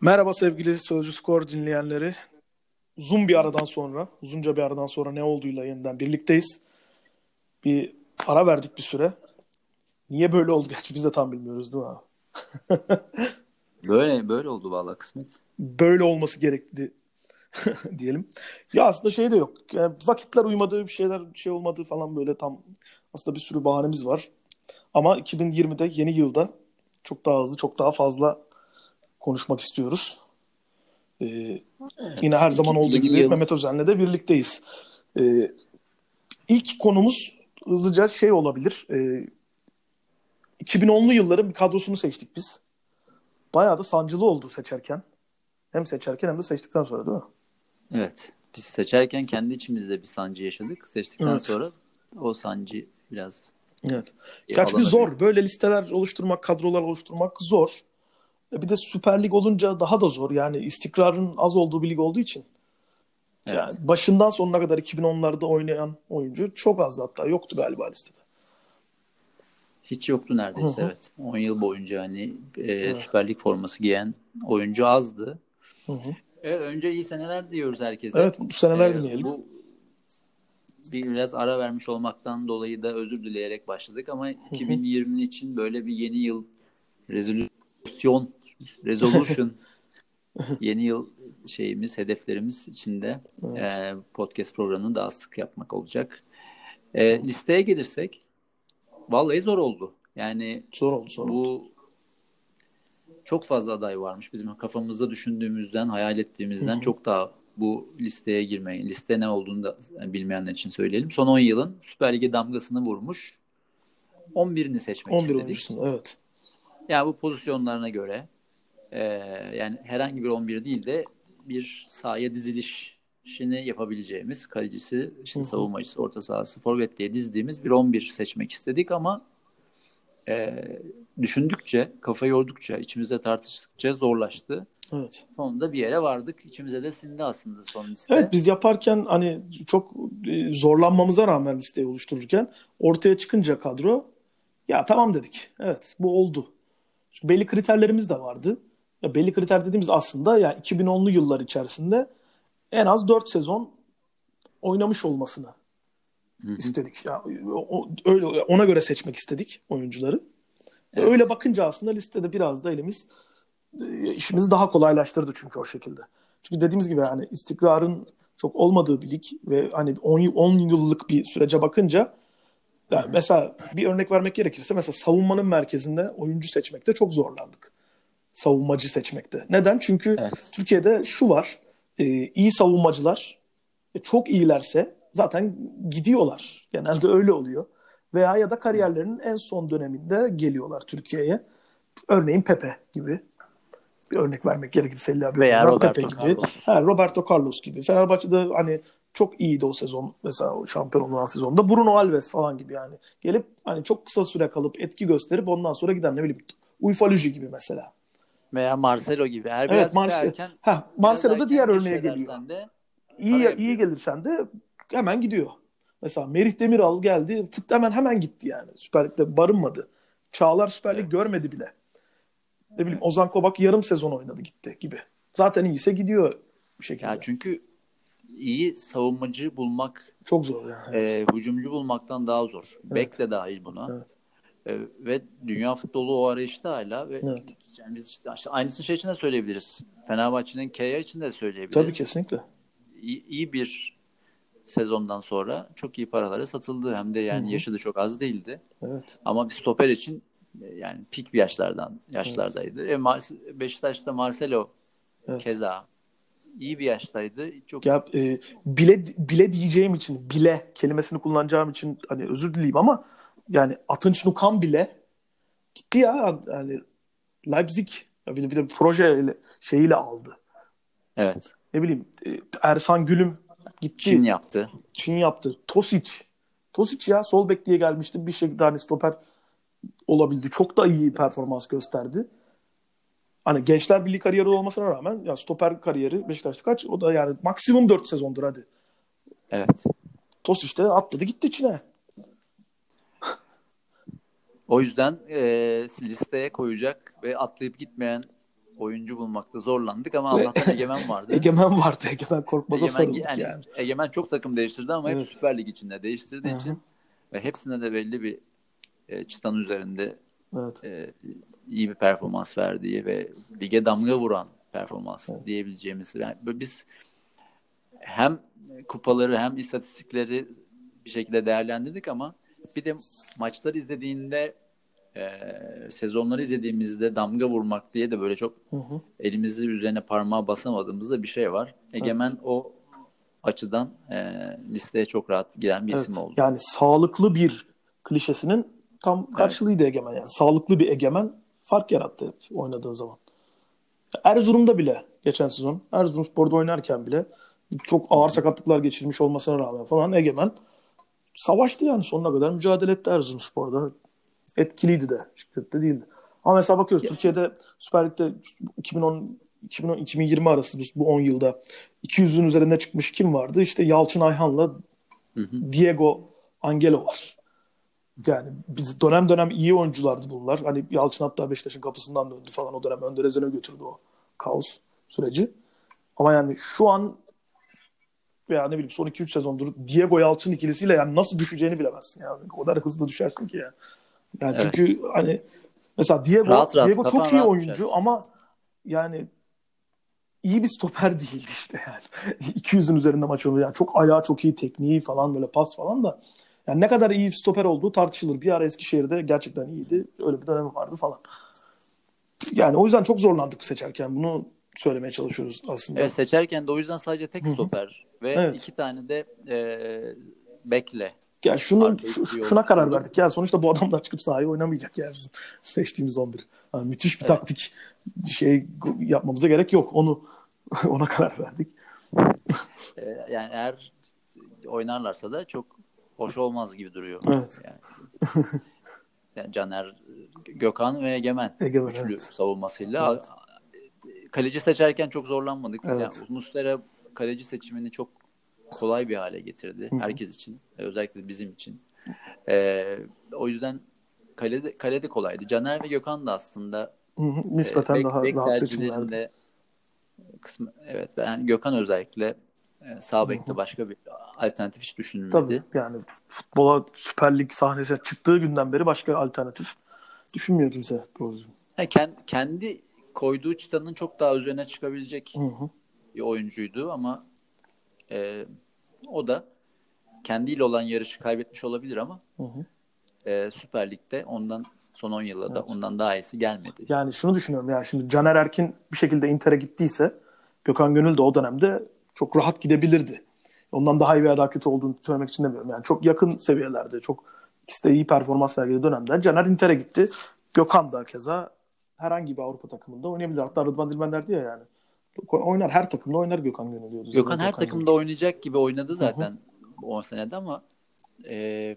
Merhaba sevgili Sözcü Skor dinleyenleri. Uzun bir aradan sonra, uzunca bir aradan sonra ne olduğuyla yeniden birlikteyiz. Bir ara verdik bir süre. Niye böyle oldu gerçi biz de tam bilmiyoruz değil mi abi? böyle böyle oldu vallahi kısmet. Böyle olması gerekti diyelim. Ya aslında şey de yok. Yani vakitler uymadı, bir şeyler şey olmadı falan böyle tam aslında bir sürü bahanemiz var. Ama 2020'de yeni yılda çok daha hızlı, çok daha fazla konuşmak istiyoruz. Ee, evet, yine her zaman olduğu gibi yıl. Mehmet Özen'le de birlikteyiz. Ee, ilk konumuz hızlıca şey olabilir. Ee, 2010'lu yılların bir kadrosunu seçtik biz. Bayağı da sancılı oldu seçerken. Hem seçerken hem de seçtikten sonra değil mi? Evet. Biz seçerken kendi içimizde bir sancı yaşadık. Seçtikten evet. sonra o sancı biraz Evet. Gerçi zor. Böyle listeler oluşturmak, kadrolar oluşturmak zor. E, bir de Süper Lig olunca daha da zor. Yani istikrarın az olduğu bir lig olduğu için. Evet. Yani başından sonuna kadar 2010'larda oynayan oyuncu çok az hatta yoktu galiba listede. Hiç yoktu neredeyse Hı-hı. evet. 10 yıl boyunca hani e, evet. Süper Lig forması giyen oyuncu azdı. Hı-hı. Evet, önce iyi seneler diyoruz herkese. Evet bu seneler ee, dinleyelim. Bu biraz ara vermiş olmaktan dolayı da özür dileyerek başladık ama 2020 için böyle bir yeni yıl rezolüsyon resolution yeni yıl şeyimiz hedeflerimiz içinde evet. e, podcast programını daha sık yapmak olacak. E, listeye gelirsek vallahi zor oldu. Yani zor oldu, zor bu oldu. çok fazla aday varmış. Bizim kafamızda düşündüğümüzden, hayal ettiğimizden Hı-hı. çok daha bu listeye girmeyin. Liste ne olduğunu da bilmeyenler için söyleyelim. Son 10 yılın Süper Lig'e damgasını vurmuş 11'ini seçmek 11 istedik. 11 oyuncusun evet. Yani bu pozisyonlarına göre e, yani herhangi bir 11 değil de bir sahaya dizilişini yapabileceğimiz kalecisi, işte savunmacısı, orta sahası, forvet diye dizdiğimiz bir 11 seçmek istedik ama e, düşündükçe, kafa yordukça, içimizde tartıştıkça zorlaştı. Evet. Sonunda bir yere vardık. İçimize de sindi aslında son liste. Evet biz yaparken hani çok e, zorlanmamıza rağmen listeyi oluştururken ortaya çıkınca kadro ya tamam dedik. Evet bu oldu. Çünkü belli kriterlerimiz de vardı. Ya belli kriter dediğimiz aslında yani 2010'lu yıllar içerisinde en az 4 sezon oynamış olmasını Hı-hı. istedik. Ya o, öyle ona göre seçmek istedik oyuncuları. Evet. Öyle bakınca aslında listede biraz da elimiz e, işimizi daha kolaylaştırdı çünkü o şekilde. Çünkü dediğimiz gibi yani istikrarın çok olmadığı bir lig ve hani 10, 10 yıllık bir sürece bakınca yani mesela bir örnek vermek gerekirse mesela savunmanın merkezinde oyuncu seçmekte çok zorlandık. Savunmacı seçmekte. Neden? Çünkü evet. Türkiye'de şu var. E, iyi savunmacılar e, çok iyilerse zaten gidiyorlar. Genelde öyle oluyor. Veya ya da kariyerlerinin en son döneminde geliyorlar Türkiye'ye. Örneğin Pepe gibi bir örnek vermek gerekirse Selli abi. Veya Roberto Pepe gibi. Ha, Roberto Carlos gibi. Fenerbahçe'de hani çok iyiydi o sezon. Mesela o şampiyon olan sezonda. Bruno Alves falan gibi yani. Gelip hani çok kısa süre kalıp etki gösterip ondan sonra giden ne bileyim Uyfaluji gibi mesela. Veya Marcelo gibi. Eğer evet, Marcelo. Erken, ha, Marcelo da diğer örneğe geliyor. De, iyi, iyi gelirsen de hemen gidiyor. Mesela Merih Demiral geldi. Fıt hemen hemen gitti yani. Süper Lig'de barınmadı. Çağlar Süper Lig evet. görmedi bile. Ne bileyim Ozan Kobak yarım sezon oynadı gitti gibi. Zaten iyiyse gidiyor bir şekilde. Ya çünkü iyi savunmacı bulmak çok zor yani. Evet. E, hücumcu bulmaktan daha zor. Evet. Bek de dahil buna. Evet. E, ve dünya futbolu o arayışta hala ve evet. yani işte, işte aynısını şey için de söyleyebiliriz. Fenerbahçe'nin K'ya için de söyleyebiliriz. Tabii kesinlikle. İyi, iyi bir sezondan sonra çok iyi paralara satıldı. Hem de yani Hı-hı. yaşı da çok az değildi. Evet. Ama bir stoper için yani pik bir yaşlardan yaşlardaydı. Evet. E, Beşiktaş'ta Marcelo evet. keza iyi bir yaştaydı. Çok ya e, bile bile diyeceğim için bile kelimesini kullanacağım için hani özür dileyim ama yani Atınç Nukan bile gitti ya yani Leipzig bir de, bir de proje şeyiyle aldı. Evet. Ne bileyim e, Ersan Gülüm gitti. Çin yaptı. Çin yaptı. Tosic. Tosic ya sol bek diye gelmişti. Bir şekilde hani stoper olabildi. Çok da iyi performans gösterdi. Hani Gençler Birliği kariyeri olmasına rağmen ya stoper kariyeri Beşiktaş'ta kaç? O da yani maksimum 4 sezondur hadi. Evet. Tos işte atladı gitti içine. O yüzden e, listeye koyacak ve atlayıp gitmeyen oyuncu bulmakta zorlandık ama Allah'tan Egemen vardı. Egemen vardı. Egemen Korkmaz'a Egemen, sarıldık yani, yani. Egemen çok takım değiştirdi ama Evet. hep Süper Lig içinde değiştirdiği Hı hı. için ve hepsine de belli bir e, çıtanın üzerinde Evet. e, iyi bir performans verdiği ve lige damga vuran performans diyebileceğimiz. Yani biz hem kupaları hem istatistikleri bir şekilde değerlendirdik ama bir de maçları izlediğinde e, sezonları izlediğimizde damga vurmak diye de böyle çok Hı hı. elimizi üzerine parmağı basamadığımızda bir şey var. Egemen o açıdan e, listeye çok rahat giren bir Evet. isim oldu. Yani sağlıklı bir klişesinin tam karşılığıydı Egemen. Yani sağlıklı bir Egemen fark yarattı hep oynadığı zaman. Erzurum'da bile geçen sezon Erzurumspor'da oynarken bile çok ağır sakatlıklar geçirmiş olmasına rağmen falan Egemen savaştı yani sonuna kadar mücadele etti Erzurumspor'da. Etkiliydi de. Şirkette değildi. Ama mesela bakıyoruz Türkiye'de Süper Lig'de 2010 2010 2020 arası bu- bu 10 yılda 200'ün üzerinde çıkmış kim vardı? İşte Yalçın Ayhan'la Hı hı. Diego Angelo var. Yani biz dönem dönem iyi oyunculardı bunlar. Hani Yalçın hatta Beşiktaş'ın kapısından döndü falan o dönem. Önde Rezene götürdü o kaos süreci. Ama yani şu an veya ne bileyim son 2-3 sezondur Diego Yalçın ikilisiyle yani nasıl düşeceğini bilemezsin. Yani o kadar hızlı düşersin ki ya. Yani Evet. çünkü hani mesela Diego, Rahat rahat, Diego çok iyi oyuncu düşersin. ama yani iyi bir stoper değildi işte yani. 200'ün üzerinde maç oynuyor. Yani çok ayağı çok iyi, tekniği falan böyle pas falan da. Yani ne kadar iyi bir stoper olduğu tartışılır. Bir ara Eskişehir'de gerçekten iyiydi. Öyle bir dönemi vardı falan. Yani o yüzden çok zorlandık seçerken. Bunu söylemeye çalışıyoruz aslında. Evet seçerken de o yüzden sadece tek stoper ve Evet. iki tane de e, bekle. Ya şunu Arkayı şu- tutuyor. şuna karar verdik. Ya sonuçta bu adamlar çıkıp sahaya oynamayacak ya bizim seçtiğimiz 11. Yani müthiş bir Evet. taktik şey yapmamıza gerek yok. Onu ona karar verdik. E, yani eğer oynarlarsa da çok hoş olmaz gibi duruyor. Evet. Yani, yani Caner, Gökhan ve Egemen, Egemen, üçlü evet. savunmasıyla Evet. kaleci seçerken çok zorlanmadık. Evet. Yani Muslera kaleci seçimini çok kolay bir hale getirdi. Hı hı. Herkes için. ve Özellikle bizim için. Ee, o yüzden kalede, kalede kolaydı. Caner ve Gökhan da aslında Hı hı. Nispeten e, bek- daha bek rahat seçimlerdi. tercihlerinde kısmı evet yani Gökhan özellikle e, sağ bekte başka bir alternatif hiç düşünülmedi. Tabii yani futbola Süper Lig sahnesine çıktığı günden beri başka alternatif düşünmüyor kimse. Doğru düzgün. Ha, ken- kendi koyduğu çıtanın çok daha üzerine çıkabilecek Hı hı. bir oyuncuydu ama e, o da kendiyle olan yarışı kaybetmiş olabilir ama Hı hı. e, Süper Lig'de ondan son 10 yılda da Evet. ondan daha iyisi gelmedi. Yani şunu düşünüyorum yani şimdi Caner Erkin bir şekilde Inter'e gittiyse Gökhan Gönül de o dönemde çok rahat gidebilirdi. Ondan daha iyi veya daha kötü olduğunu söylemek için demiyorum. Yani çok yakın seviyelerde, çok ikisi de iyi performans sergilediği dönemde Caner Inter'e gitti. Gökhan da keza herhangi bir Avrupa takımında oynayabilir. Hatta Rıdvan Dilmen derdi ya yani. Oynar her takımda oynar Gökhan Gönül diyordu. Gökhan her Gönül. takımda oynayacak gibi oynadı zaten 10 senede ama e,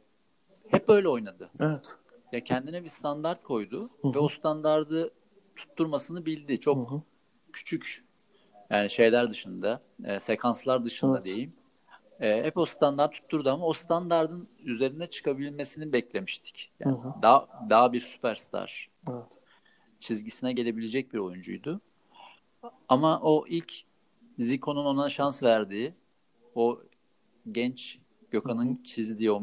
hep öyle oynadı. Evet. Ya kendine bir standart koydu Hı hı. ve o standardı tutturmasını bildi. Çok Hı hı. küçük yani şeyler dışında, e, sekanslar dışında Evet. diyeyim. E, hep o standart tutturdu ama o standardın üzerine çıkabilmesini beklemiştik. Yani Hı hı. daha daha bir süperstar Evet. çizgisine gelebilecek bir oyuncuydu. Ama o ilk Zico'nun ona şans verdiği o genç Gökhan'ın çizdiği o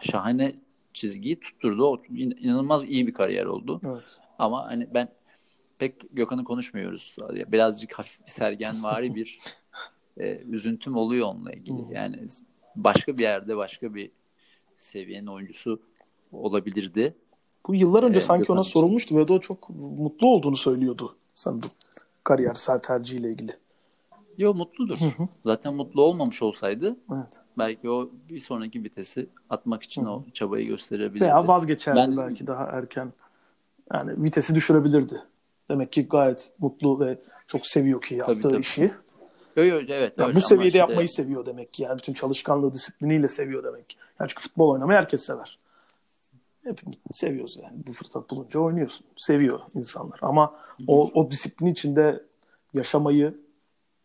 şahane çizgiyi tutturdu. O in- inanılmaz iyi bir kariyer oldu. Evet. Ama hani ben pek Gökhan'ı konuşmuyoruz. Birazcık hafif bir sergenvari bir e, üzüntüm oluyor onunla ilgili. Yani başka bir yerde başka bir seviyenin oyuncusu olabilirdi. Bu yıllar önce Ee, sanki Gökhan ona sorulmuştu ve o çok mutlu olduğunu söylüyordu sanırım. Kariyersel tercihiyle ilgili. Yo mutludur. Zaten mutlu olmamış olsaydı Evet. belki o bir sonraki vitesi atmak için o çabayı gösterebilirdi. Veya vazgeçerdi Ben- belki daha erken. Yani vitesi düşürebilirdi. Demek ki gayet mutlu ve çok seviyor ki yaptığı Tabii, tabii. işi. Yo, yo, evet. Yani öyle bu seviyede işte- yapmayı seviyor demek ki. Yani bütün çalışkanlığı, disipliniyle seviyor demek ki. Yani çünkü futbol oynamayı herkes sever. Hepimiz seviyoruz yani. Bu fırsat bulunca oynuyorsun. Seviyor insanlar. Ama o, o disiplin içinde yaşamayı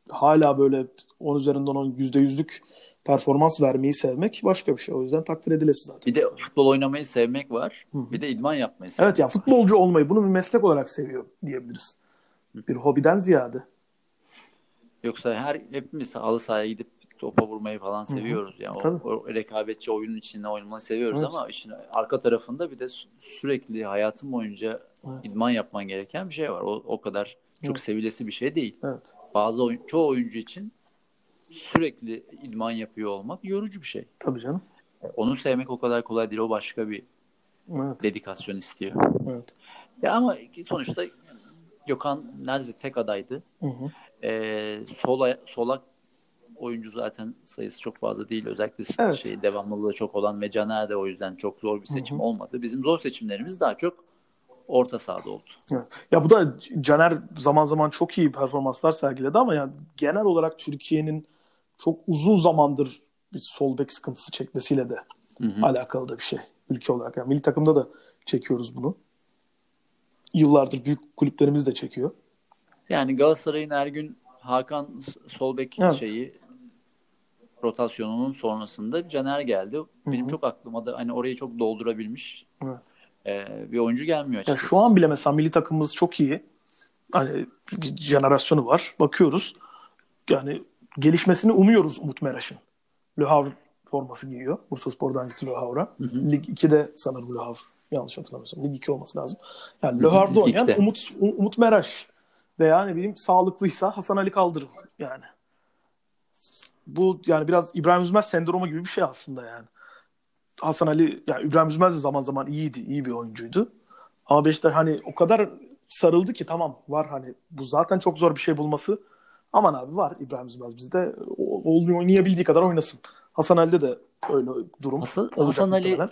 hala böyle 10 üzerinden 10 yüzde yüzlük performans vermeyi sevmek başka bir şey. O yüzden takdir edilesi zaten. Bir de futbol oynamayı sevmek var. Hı-hı. Bir de idman yapmayı sevmek Evet ya yani futbolcu olmayı bunu bir meslek olarak seviyor diyebiliriz. Bir hobiden ziyade. Yoksa her hepimiz halı sahaya gidip topa vurmayı falan seviyoruz. Yani o, o rekabetçi oyunun içinde oynamayı seviyoruz evet. ama işin arka tarafında bir de sürekli hayatım boyunca evet. idman yapman gereken bir şey var. O, o kadar çok evet. sevilesi bir şey değil. Evet. Bazı oyun, çoğu oyuncu için sürekli idman yapıyor olmak yorucu bir şey. Tabii canım. Onu sevmek o kadar kolay değil. O başka bir evet. dedikasyon istiyor. Evet. Ya ama sonuçta Gökhan neredeyse tek adaydı. Hı hı. Ee, sola, solak oyuncu zaten sayısı çok fazla değil. Özellikle evet. şey devamlılığı çok olan ve Caner de o yüzden çok zor bir seçim Hı-hı. olmadı. Bizim zor seçimlerimiz daha çok orta sahada oldu. Evet. Ya bu da Caner zaman zaman çok iyi performanslar sergiledi ama yani genel olarak Türkiye'nin çok uzun zamandır bir sol bek sıkıntısı çekmesiyle de Hı-hı. alakalı da bir şey ülke olarak. Yani milli takımda da çekiyoruz bunu. Yıllardır büyük kulüplerimiz de çekiyor. Yani Galatasaray'ın her gün Hakan Solbek evet. şeyi rotasyonunun sonrasında Caner geldi. Benim Hı-hı. çok aklıma da hani orayı çok doldurabilmiş evet. e, bir oyuncu gelmiyor açıkçası. Ya şu an bile mesela milli takımımız çok iyi. Hani bir jenerasyonu var. Bakıyoruz. Yani gelişmesini umuyoruz Umut Meraş'ın. Le Havre forması giyiyor. Bursa Spor'dan gitti Le Havre'a. Lig 2'de sanırım Le Havre. Yanlış hatırlamıyorsam. Lig 2 olması lazım. Yani Le Havre'da oynayan Umut, Umut Meraş veya ne bileyim sağlıklıysa Hasan Ali Kaldırım yani. Bu yani biraz İbrahim Üzmez sendromu gibi bir şey aslında yani. Hasan Ali yani İbrahim Üzmez de zaman zaman iyiydi, iyi bir oyuncuydu. Ama Beşiktaş hani o kadar sarıldı ki tamam var hani bu zaten çok zor bir şey bulması. Aman abi var İbrahim Üzmez bizde olmuyor oynayabildiği kadar oynasın. Hasan Ali'de de öyle durum. Hasan, Hasan Ali muhtemelen.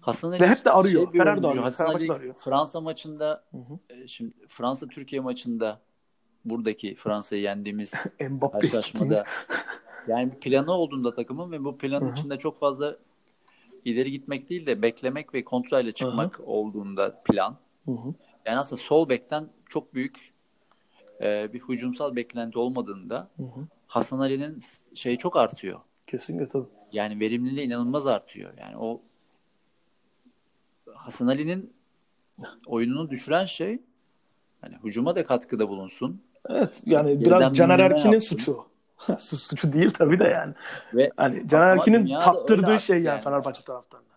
Hasan Ali Ve hep de arıyor. Şey Fener de arıyor. Hasan Ali arıyor. Fransa maçında hı hı. E, şimdi Fransa Türkiye maçında buradaki Fransa'yı yendiğimiz karşılaşmada yani bir planı olduğunda takımın ve bu planın hı hı. içinde çok fazla ileri gitmek değil de beklemek ve kontrolle çıkmak hı hı. olduğunda plan. Hı hı. Yani aslında sol bekten çok büyük e, bir hücumsal beklenti olmadığında hı hı. Hasan Ali'nin şeyi çok artıyor. Kesinlikle tabii. Yani verimliliği inanılmaz artıyor. Yani o Hasan Ali'nin oyununu düşüren şey hani hücuma da katkıda bulunsun. Evet yani Yeniden biraz Caner Erkin'in suçu. suçu değil tabii de yani. Ve hani Caner Erkin'in tattırdığı şey yani, yani Fenerbahçe taraftarına.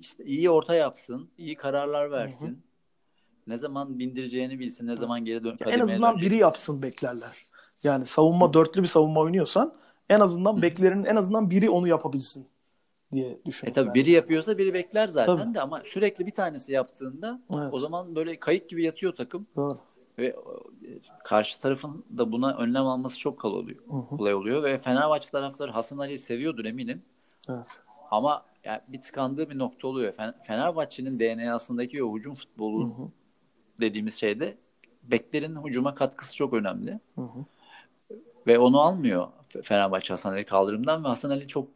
İşte iyi orta yapsın, iyi kararlar versin. Hı hı. Ne zaman bindireceğini bilsin, ne zaman geri dön. En azından biri yapsın beklerler. Yani savunma dörtlü bir savunma oynuyorsan en azından hı. beklerin en azından biri onu yapabilsin diye düşünüyorum. E tabii biri yapıyorsa biri bekler zaten tabii. de ama sürekli bir tanesi yaptığında evet. o zaman böyle kayık gibi yatıyor takım. Doğru. Ve e, karşı tarafın da buna önlem alması çok kolay oluyor. Hı hı. Kolay oluyor ve Fenerbahçe taraftarı Hasan Ali'yi seviyordur eminim. Evet. Ama yani bir tıkandığı bir nokta oluyor. Fenerbahçe'nin DNA'sındaki o hücum futbolu hı hı. dediğimiz şeyde beklerin hücuma katkısı çok önemli. Hı hı. Ve onu almıyor Fenerbahçe Hasan Ali kaldırımdan ve Hasan Ali çok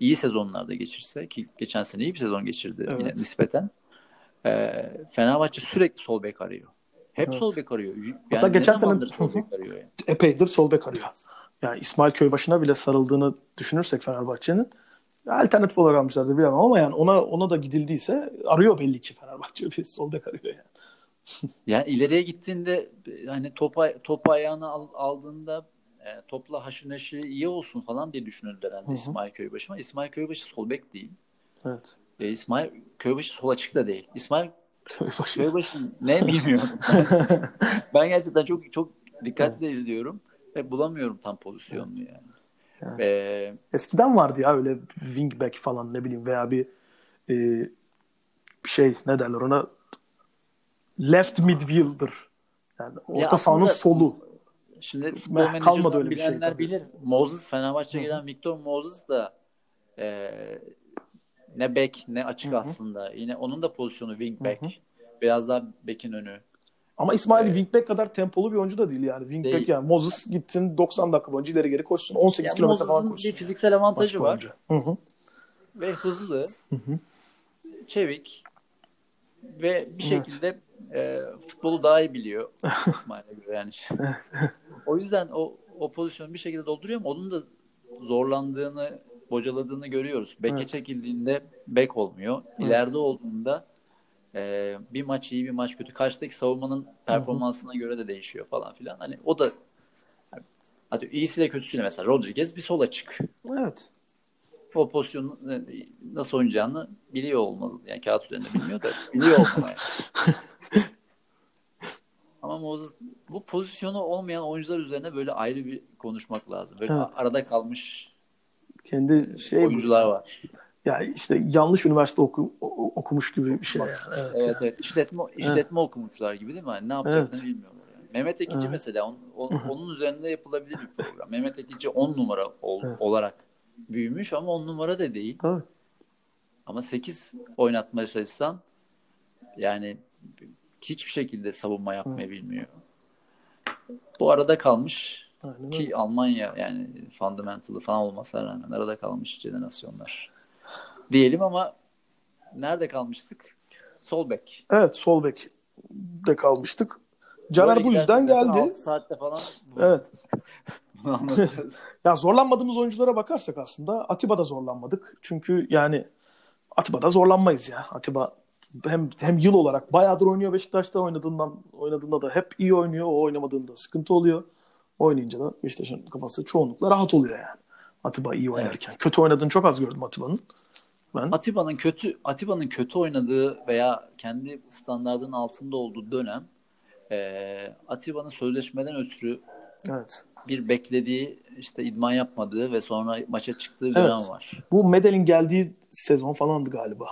iyi sezonlarda geçirse ki geçen sene iyi bir sezon geçirdi evet. yine nispeten. E, Fenerbahçe sürekli sol bek arıyor. Hep evet. sol bek arıyor. Yani Hatta geçen sene sol bek arıyor yani. epeydir sol bek arıyor. Yani İsmail Köybaşı'na bile sarıldığını düşünürsek Fenerbahçe'nin alternatif olarak almışlardır bilemem ama yani ona ona da gidildiyse arıyor belli ki Fenerbahçe bir sol bek arıyor yani. yani ileriye gittiğinde hani topa top ayağını aldığında e, topla haşır neşri iyi olsun falan diye düşünüldü herhalde Hı-hı. İsmail Köybaşı ama İsmail Köybaşı sol bek değil. Evet. E, İsmail Köybaşı sol açık da değil. İsmail Köybaşı, Köybaşı ne bilmiyorum. ben gerçekten çok çok dikkatle evet. izliyorum ve bulamıyorum tam pozisyonunu yani. yani. Ve... Eskiden vardı ya öyle wingback falan ne bileyim veya bir e, bir şey ne derler ona left midfielder. Yani orta sahanın solu Şimdi futbol menajerden bilenler şey, bilir. Moses Fenerbahçe'ye gelen Victor Moses da e, ne bek ne açık Hı-hı. aslında. Yine onun da pozisyonu wing back. Hı-hı. Biraz daha bekin önü. Ama İsmail ee, wingback kadar tempolu bir oyuncu da değil yani. Wingback değil. yani Moses gittin 90 dakika boyunca ileri geri koşsun. 18 yani kilometre falan koşsun. bir fiziksel avantajı var. Hı hı. Ve hızlı. Hı hı. Çevik. Ve bir şekilde evet. e, futbolu daha iyi biliyor İsmail'e göre yani. o yüzden o o pozisyonu bir şekilde dolduruyor ama onun da zorlandığını, bocaladığını görüyoruz. Beke Evet. çekildiğinde bek olmuyor. Evet. İleride olduğunda e, bir maç iyi bir maç kötü. Karşıdaki savunmanın performansına göre de değişiyor falan filan. Hani o da hadi iyisiyle kötüsüyle mesela Rodriguez bir sol açık. Evet. O pozisyonu e, nasıl oynayacağını biliyor olmalı. Yani kağıt üzerinde bilmiyor da biliyor olmalı. yani. Ama Moses, bu pozisyonu olmayan oyuncular üzerine böyle ayrı bir konuşmak lazım. Böyle Evet. arada kalmış Kendi şey oyuncular var. ya işte yanlış üniversite oku, okumuş gibi bir şey yani. Evet. Evet, evet. İşletme, işletme okumuşlar gibi değil mi? Hani ne yapacaklarını Evet. bilmiyorlar. Yani. Mehmet Ekici Evet. mesela on- on- onun üzerinde yapılabilir bir program. Mehmet Ekici 10 numara ol- Evet. olarak büyümüş ama 10 numara da değil. Tabii. Ama 8 oynatmaya çalışsan yani hiçbir şekilde savunma yapmayı bilmiyor. Bu arada kalmış Aynen öyle. ki Almanya yani fundamental'ı falan olmasına rağmen arada kalmış jenerasyonlar. Diyelim ama nerede kalmıştık? Sol bek. Evet sol bek de kalmıştık. Caner Böyle bu yüzden geldi. saatte falan Evet. anlatacağız. Ya zorlanmadığımız oyunculara bakarsak aslında Atiba'da zorlanmadık. Çünkü yani Atiba'da zorlanmayız ya. Atiba hem hem yıl olarak bayağıdır oynuyor Beşiktaş'ta oynadığından oynadığında da hep iyi oynuyor. O oynamadığında sıkıntı oluyor. Oynayınca da Beşiktaş'ın kafası çoğunlukla rahat oluyor yani. Atiba iyi oynarken. Kötü oynadığını çok az gördüm Atiba'nın. Ben Atiba'nın kötü Atiba'nın kötü oynadığı veya kendi standartının altında olduğu dönem eee Atiba'nın sözleşmeden ötürü evet. bir beklediği işte idman yapmadığı ve sonra maça çıktığı Evet. dönem var. Bu Medel'in geldiği sezon falandı galiba.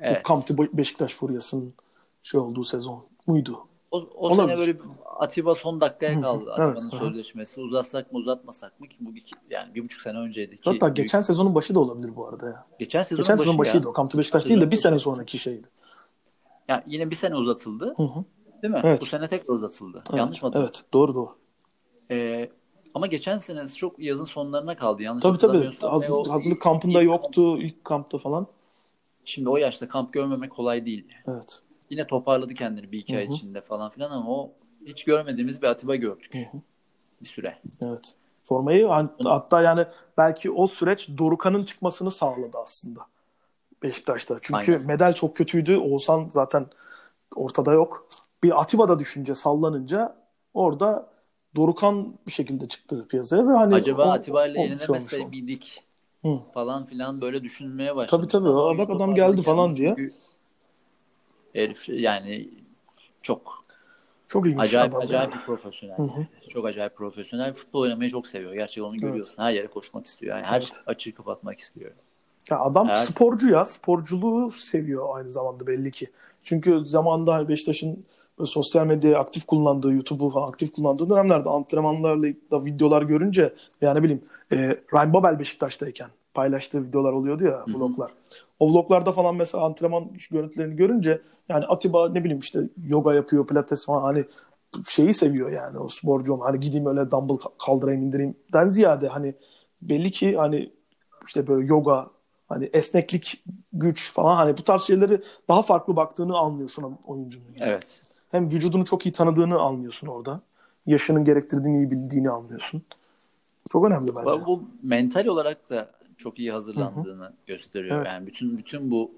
Evet. Bu Kamptı Beşiktaş furyasının şey olduğu sezon muydu? O, o Olabilir. sene böyle Atiba son dakikaya kaldı. Atiba'nın Evet, sözleşmesi. Uzatsak mı uzatmasak mı ki bu iki, yani bir buçuk sene önceydi ki. Hatta büyük- geçen sezonun başı da olabilir bu arada ya. geçen sezonun Geçen başı sezon ya. başıydı o. Kamptı Beşiktaş değil de bir sene sonraki şeydi. Yani yine bir sene uzatıldı. Hı hı. Değil mi? Evet. Bu sene tekrar uzatıldı. Evet, Yanlış mı hatırlıyorum? Evet doğru doğru. Ee, ama geçen sene çok yazın sonlarına kaldı. Yanlış Tabii tabii. Hazır, o hazırlık ilk- kampında ilk yoktu. ilk kampta falan. Şimdi o yaşta kamp görmemek kolay değil. Evet. Yine toparladı kendini bir iki ay içinde falan filan ama o hiç görmediğimiz bir Atiba gördük. Hı hı. Bir süre. Evet. Formayı hat- hatta yani belki o süreç Dorukhan'ın çıkmasını sağladı aslında. Beşiktaş'ta. Çünkü Aynen. medal çok kötüydü. Oğuzhan zaten ortada yok. Bir Atiba'da düşünce sallanınca orada Dorukhan bir şekilde çıktı piyasaya ve hani Acaba o- Atiba ile yenilemezse miydik Hı. falan filan böyle düşünmeye başlamıştı. tabii. Aa, o bak adam geldi falan diye. çünkü Herif yani çok Çok ilginç acayip adam acayip yani. bir profesyonel. Hı hı. Çok acayip profesyonel. Futbol oynamayı çok seviyor. Gerçekten onu görüyorsun. Her yere koşmak istiyor. Yani her Evet. açığı kapatmak istiyor. Ya adam Evet. sporcu ya. Sporculuğu seviyor aynı zamanda belli ki. Çünkü zamanında Beşiktaş'ın sosyal medyayı aktif kullandığı, YouTube'u falan aktif kullandığı dönemlerde antrenmanlarla da videolar görünce yani bileyim e, Ryan Babel Beşiktaş'tayken paylaştığı videolar oluyordu ya hı. vloglar. O vloglarda falan mesela antrenman görüntülerini görünce yani Atiba ne bileyim işte yoga yapıyor, pilates falan hani şeyi seviyor yani o sporcu olma. Hani gideyim öyle dumbbell kaldırayım indireyim den ziyade hani belli ki hani işte böyle yoga hani esneklik, güç falan hani bu tarz şeyleri daha farklı baktığını anlıyorsun oyuncunun. yani. Evet. Hem vücudunu çok iyi tanıdığını anlıyorsun orada. Yaşının gerektirdiğini iyi bildiğini anlıyorsun. Çok önemli bence. Bu mental olarak da çok iyi hazırlandığını gösteriyor. Evet. Yani bütün bütün bu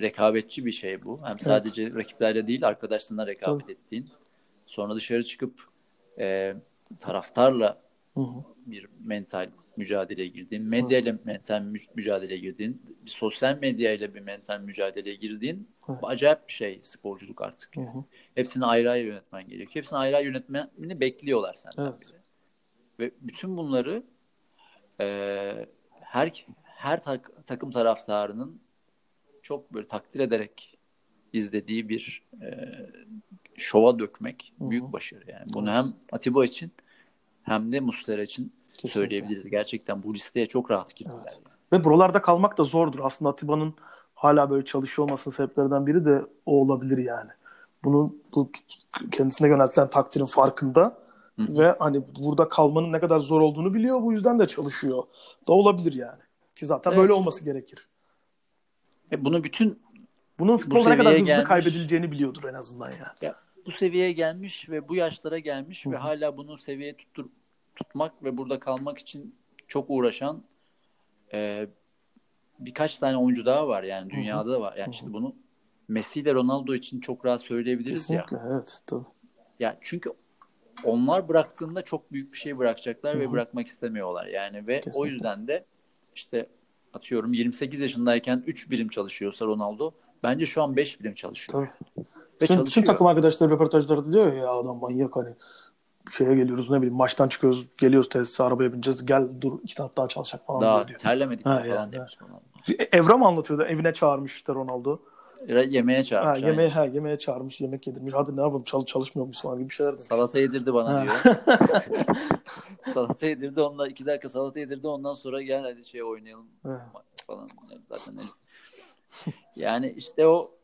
rekabetçi bir şey bu. Hem sadece rakiplerle değil arkadaşlarına rekabet Tabii. ettiğin. Sonra dışarı çıkıp e, taraftarla Hı hı. bir mental mücadeleye girdiğin, medyayla mental mü- mücadeleye girdiğin, bir sosyal medyayla bir mental mücadeleye girdiğin Evet. acayip bir şey sporculuk artık. Hı hı. Hepsini ayrı ayrı yönetmen gerekiyor. Hepsini ayrı ayrı yönetmeni bekliyorlar senden. Evet. Ve bütün bunları e, her her tak- takım taraftarının çok böyle takdir ederek izlediği bir e, şova dökmek Hı hı. büyük başarı yani. Bunu hem Atiba için hem de Muslera için Kesinlikle. söyleyebiliriz. Gerçekten bu listeye çok rahat girdiler. Evet. yani. Ve buralarda kalmak da zordur. Aslında Atiba'nın hala böyle çalışıyor olmasının sebeplerinden biri de o olabilir yani. Bunun bu kendisine yöneltilen takdirin farkında Hı hı. ve hani burada kalmanın ne kadar zor olduğunu biliyor. Bu yüzden de çalışıyor. Da olabilir yani. Ki zaten Evet. böyle olması gerekir. Ve bunu bütün Bunun futbolda ne kadar hızlı gelmiş. kaybedileceğini biliyordur en azından yani. ya, bu seviyeye gelmiş ve bu yaşlara gelmiş Hı ve hı. hala bunu seviyeye tuttur, tutmak ve burada kalmak için çok uğraşan e, birkaç tane oyuncu daha var yani dünyada da var. Yani işte bunu Messi ile Ronaldo için çok rahat söyleyebiliriz Kesinlikle ya. evet tabii. Ya çünkü onlar bıraktığında çok büyük bir şey bırakacaklar Hı ve bırakmak istemiyorlar yani ve o Kesinlikle. yüzden de işte atıyorum 28 yaşındayken 3 birim çalışıyorsa Ronaldo bence şu an 5 birim çalışıyor. Tabii. Ve Bütün, bütün takım arkadaşları röportajlarda diyor ya adam manyak hani şeye geliyoruz ne bileyim maçtan çıkıyoruz geliyoruz tesise arabaya bineceğiz gel dur iki saat daha çalışacak falan Daha diyor. terlemedik Ha, falan yani, demiş falan. Evram anlatıyordu evine çağırmış işte Ronaldo. Yemeğe Ha, çağırmış. yemeğe, aynen. ha, yemeğe çağırmış yemek yedirmiş hadi ne yapalım çalış çalışmıyor musun falan gibi bir şeyler demiş. Salata yedirdi bana Ha. diyor. salata yedirdi onunla iki dakika salata yedirdi ondan sonra gel hadi şey oynayalım Ha. falan. Zaten yani işte o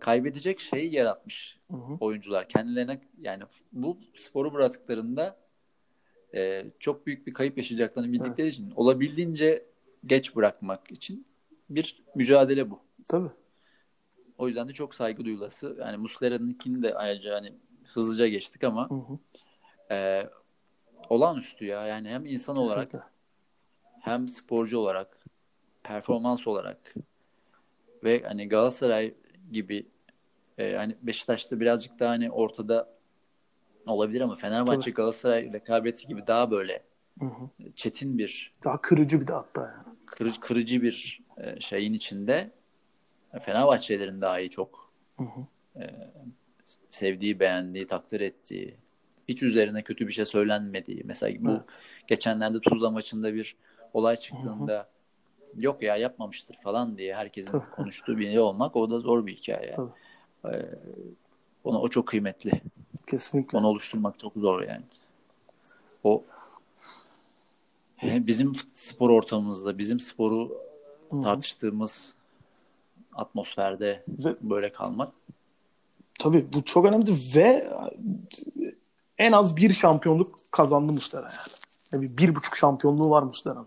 kaybedecek şeyi yaratmış Hı hı. oyuncular kendilerine yani bu sporu bıraktıklarında e, çok büyük bir kayıp yaşayacaklarını bildikleri için olabildiğince geç bırakmak için bir mücadele bu. Tabii. O yüzden de çok saygı duyulası. Yani Muslera'nınkini de ayrıca hani hızlıca geçtik ama Hı hı. e, olağanüstü ya. Yani hem insan olarak Kesinlikle. hem sporcu olarak performans olarak ve hani Galatasaray gibi e, hani Beşiktaş'ta birazcık daha hani ortada olabilir ama Fenerbahçe Tabii. Galatasaray rekabeti gibi daha böyle Hı hı. çetin bir Daha kırıcı bir de hatta yani. kırıcı, kırıcı bir e, şeyin içinde Fenerbahçelerin daha iyi çok Hı hı. sevdiği, beğendiği, takdir ettiği, hiç üzerine kötü bir şey söylenmediği. Mesela bu Evet. geçenlerde Tuzla maçında bir olay çıktığında yok ya yapmamıştır falan diye herkesin Tabii. konuştuğu biri olmak o da zor bir hikaye. Tabii. Ee, ona, o çok kıymetli. Kesinlikle. Onu oluşturmak çok zor yani. O bizim spor ortamımızda, bizim sporu Hı hı. tartıştığımız atmosferde Ve böyle kalmak Tabii bu çok önemli ve en az bir şampiyonluk kazandı Muslera yani. yani bir buçuk şampiyonluğu var Muslera'nın.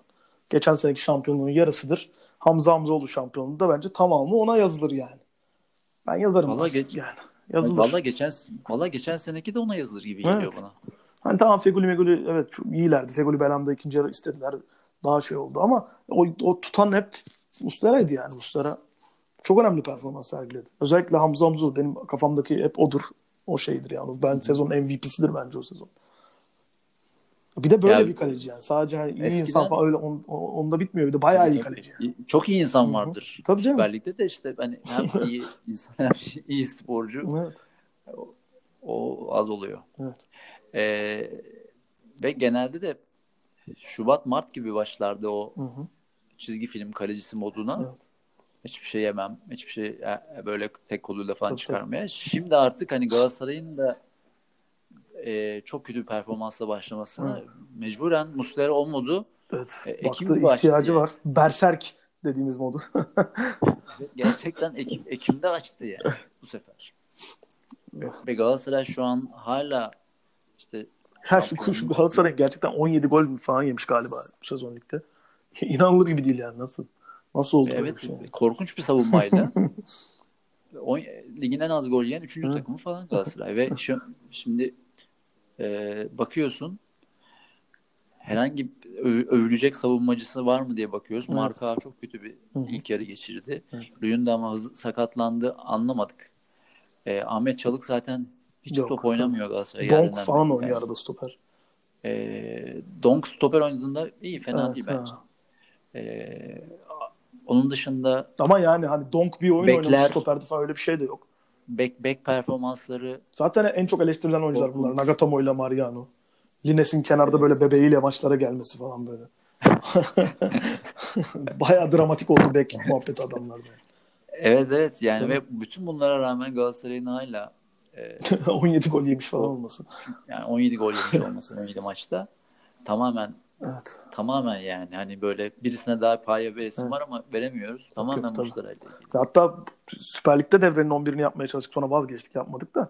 Geçen seneki şampiyonluğun yarısıdır. Hamza Hamzoğlu şampiyonluğu da bence tamamı ona yazılır yani. Ben yazarım. Vallahi geç- yani. Yazılır. Valla geçen valla geçen seneki de ona yazılır gibi geliyor Evet. bana. Hani tamam Feguli Meguli evet çok iyilerdi. Feguli Belanda ikinci yarı istediler. Daha şey oldu ama o, o tutan hep Muslera'ydı yani. Muslera çok önemli performans sergiledi. Özellikle Hamza Hamzoğlu benim kafamdaki hep odur. O şeydir yani. Ben sezonun MVP'sidir bence o sezon. Bir de böyle Ya, bir kaleci yani. Sadece hani iyi eskiden- insan falan öyle on, on- onda bitmiyor. Bir de bayağı iyi kaleci. tabii. Çok iyi insan vardır. Tabii canım. Süper Lig'de de işte hani hem iyi insan hem iyi sporcu Evet. o az oluyor. Evet. Ee, ve genelde de Şubat Mart gibi başlarda o Hı hı. çizgi film kalecisi moduna Evet. Hiçbir şey yemem. Hiçbir şey e, böyle tek koluyla falan Tabii, çıkarmaya. Şimdi artık hani Galatasaray'ın da e, çok kötü bir performansla başlamasına Evet. mecburen Muslera o modu Evet. E, Ekim Baktı ihtiyacı yani. var. Berserk dediğimiz modu. gerçekten Ekim, Ekim'de açtı yani bu sefer. Ve, ve Galatasaray şu an hala işte Her şu, şu Galatasaray gerçekten 17 gol falan yemiş galiba bu sezon ligde. İnanılır gibi değil yani nasıl nasıl oldu evet şey? korkunç bir savunmayla o, ligin en az gol yiyen 3. Evet. takımı falan Galatasaray ve şu, şimdi e, bakıyorsun herhangi öv- övülecek savunmacısı var mı diye bakıyoruz. Evet. Marka çok kötü bir Hı ilk yarı geçirdi. Evet. Luyun da ama hızlı, sakatlandı anlamadık. E, Ahmet Çalık zaten hiç Yok, top oynamıyor Galatasaray. Donk falan oynuyor Yani, arada stoper. e, Donk stoper oynadığında iyi fena Evet, değil ha. bence. E, onun dışında Ama yani hani Donk bir oyun Bekler. oynamış stoperde falan öyle bir şey de yok. back, back performansları Zaten en çok eleştirilen oyuncular bunlar. Nagatomo ile Mariano. Lines'in kenarda böyle bebeğiyle maçlara gelmesi falan böyle. Bayağı dramatik oldu bek muhabbet adamlarda. Evet evet yani Tabii. ve bütün bunlara rağmen Galatasaray'ın hala e, 17 gol yemiş falan olması. yani 17 gol yemiş olması 17 maçta tamamen Evet. tamamen yani hani böyle birisine daha paya veresim Evet. var ama veremiyoruz. Tamamen yok. Muslera'yla ilgili. Hatta Süper Lig'de devrenin 11'ini yapmaya çalıştık. Sonra vazgeçtik yapmadık da.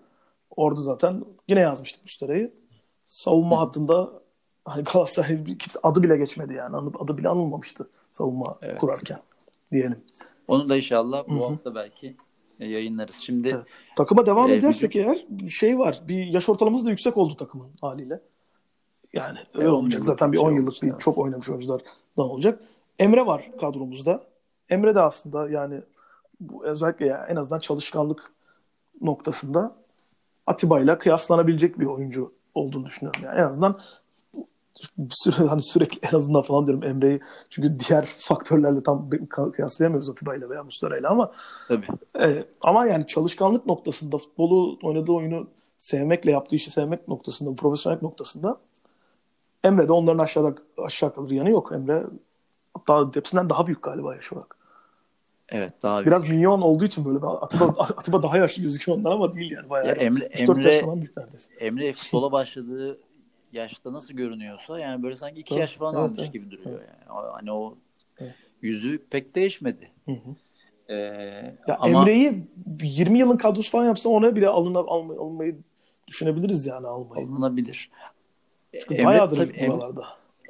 Orada zaten yine yazmıştık Müstera'yı. Savunma hattında hani Galatasaray bir- kimse adı bile geçmedi yani. Adı, bile anılmamıştı savunma Evet. kurarken diyelim. Onu da inşallah bu Hı hı. hafta belki e, yayınlarız. Şimdi Evet. Takıma devam Ee, edersek eğer bir şey var. Bir yaş ortalaması da yüksek oldu takımın haliyle. Yani öyle olmayacak. Zaten bir 10 yıllık bir çok oynamış oyunculardan olacak. Emre var kadromuzda. Emre de aslında yani bu özellikle ya en azından çalışkanlık noktasında Atiba ile kıyaslanabilecek bir oyuncu olduğunu düşünüyorum. Yani en azından süre, hani sürekli en azından falan diyorum Emre'yi çünkü diğer faktörlerle tam kıyaslayamıyoruz Atiba ile veya Muslera ile ama Tabii. E, ama yani çalışkanlık noktasında futbolu oynadığı oyunu sevmekle yaptığı işi sevmek noktasında profesyonel noktasında Emre de onların aşağıda aşağı kalır yanı yok. Emre hatta hepsinden daha büyük galiba yaş olarak. Evet daha büyük. Biraz minyon olduğu için böyle Atiba, Atiba daha yaşlı gözüküyor ondan ama değil yani. Bayağı ya Emre, Emre, büyük neredeyse. Emre futbola başladığı yaşta nasıl görünüyorsa yani böyle sanki iki Tabii, yaş falan evet, almış evet, gibi duruyor evet. yani. Hani o Evet. yüzü pek değişmedi. Hı hı. Ee, Ya ama Emre'yi 20 yılın kadrosu falan yapsa ona bile alına, alma, almayı düşünebiliriz yani almayı. alınabilir. Çünkü Emre bayağıdır tabii- Emre-.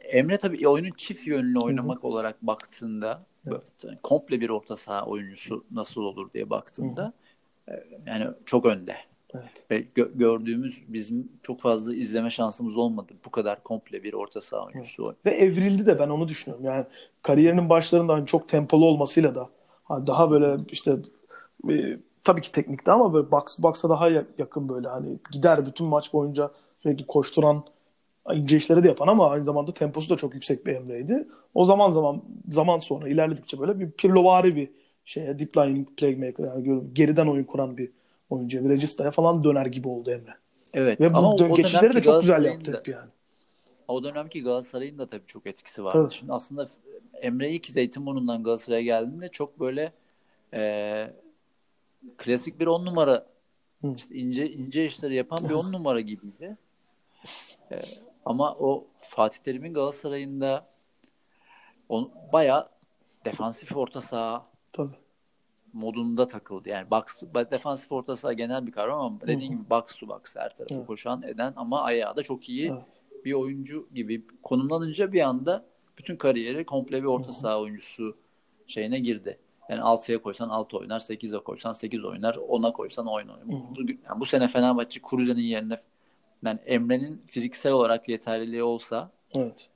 Emre tabii oyunun çift yönlü oynamak olarak baktığında Evet. böyle komple bir orta saha oyuncusu nasıl olur diye baktığında e, yani çok önde. Evet. Ve gö- gördüğümüz bizim çok fazla izleme şansımız olmadı. Bu kadar komple bir orta saha oyuncusu. Ve evrildi de ben onu düşünüyorum. Yani kariyerinin başlarında hani çok tempolu olmasıyla da hani daha böyle işte e, tabii ki teknikte ama böyle box box'a daha ya- yakın böyle hani gider bütün maç boyunca sürekli koşturan ince işleri de yapan ama aynı zamanda temposu da çok yüksek bir Emre'ydi. O zaman zaman zaman sonra ilerledikçe böyle bir Pirlovari bir şeye deep lying playmaker yani geriden oyun kuran bir oyuncuya bir Regista'ya falan döner gibi oldu Emre. Evet. Ve bu ama o- dön- geçişleri de çok güzel yaptı hep yani. O dönemki Galatasaray'ın da tabii çok etkisi vardı. Tabii. Şimdi aslında Emre ilk Zeytinburnu'ndan Galatasaray'a geldiğinde çok böyle e, klasik bir on numara Hı. işte ince ince işleri yapan bir on numara gibiydi. E, ama o Fatih Terim'in Galatasaray'ında on, bayağı defansif orta saha Tabii. modunda takıldı. Yani box defansif orta saha genel bir kavram ama dediğin gibi box to box her tarafı Evet. koşan eden ama ayağı da çok iyi Evet. bir oyuncu gibi konumlanınca bir anda bütün kariyeri komple bir orta saha oyuncusu şeyine girdi. Yani 6'ya koysan 6 oynar, 8'e koysan 8 oynar, 10'a koysan oyun oynar. Bu, yani bu sene Fenerbahçe Kruse'nin yerine yani Emre'nin fiziksel olarak yeterliliği olsa Evet.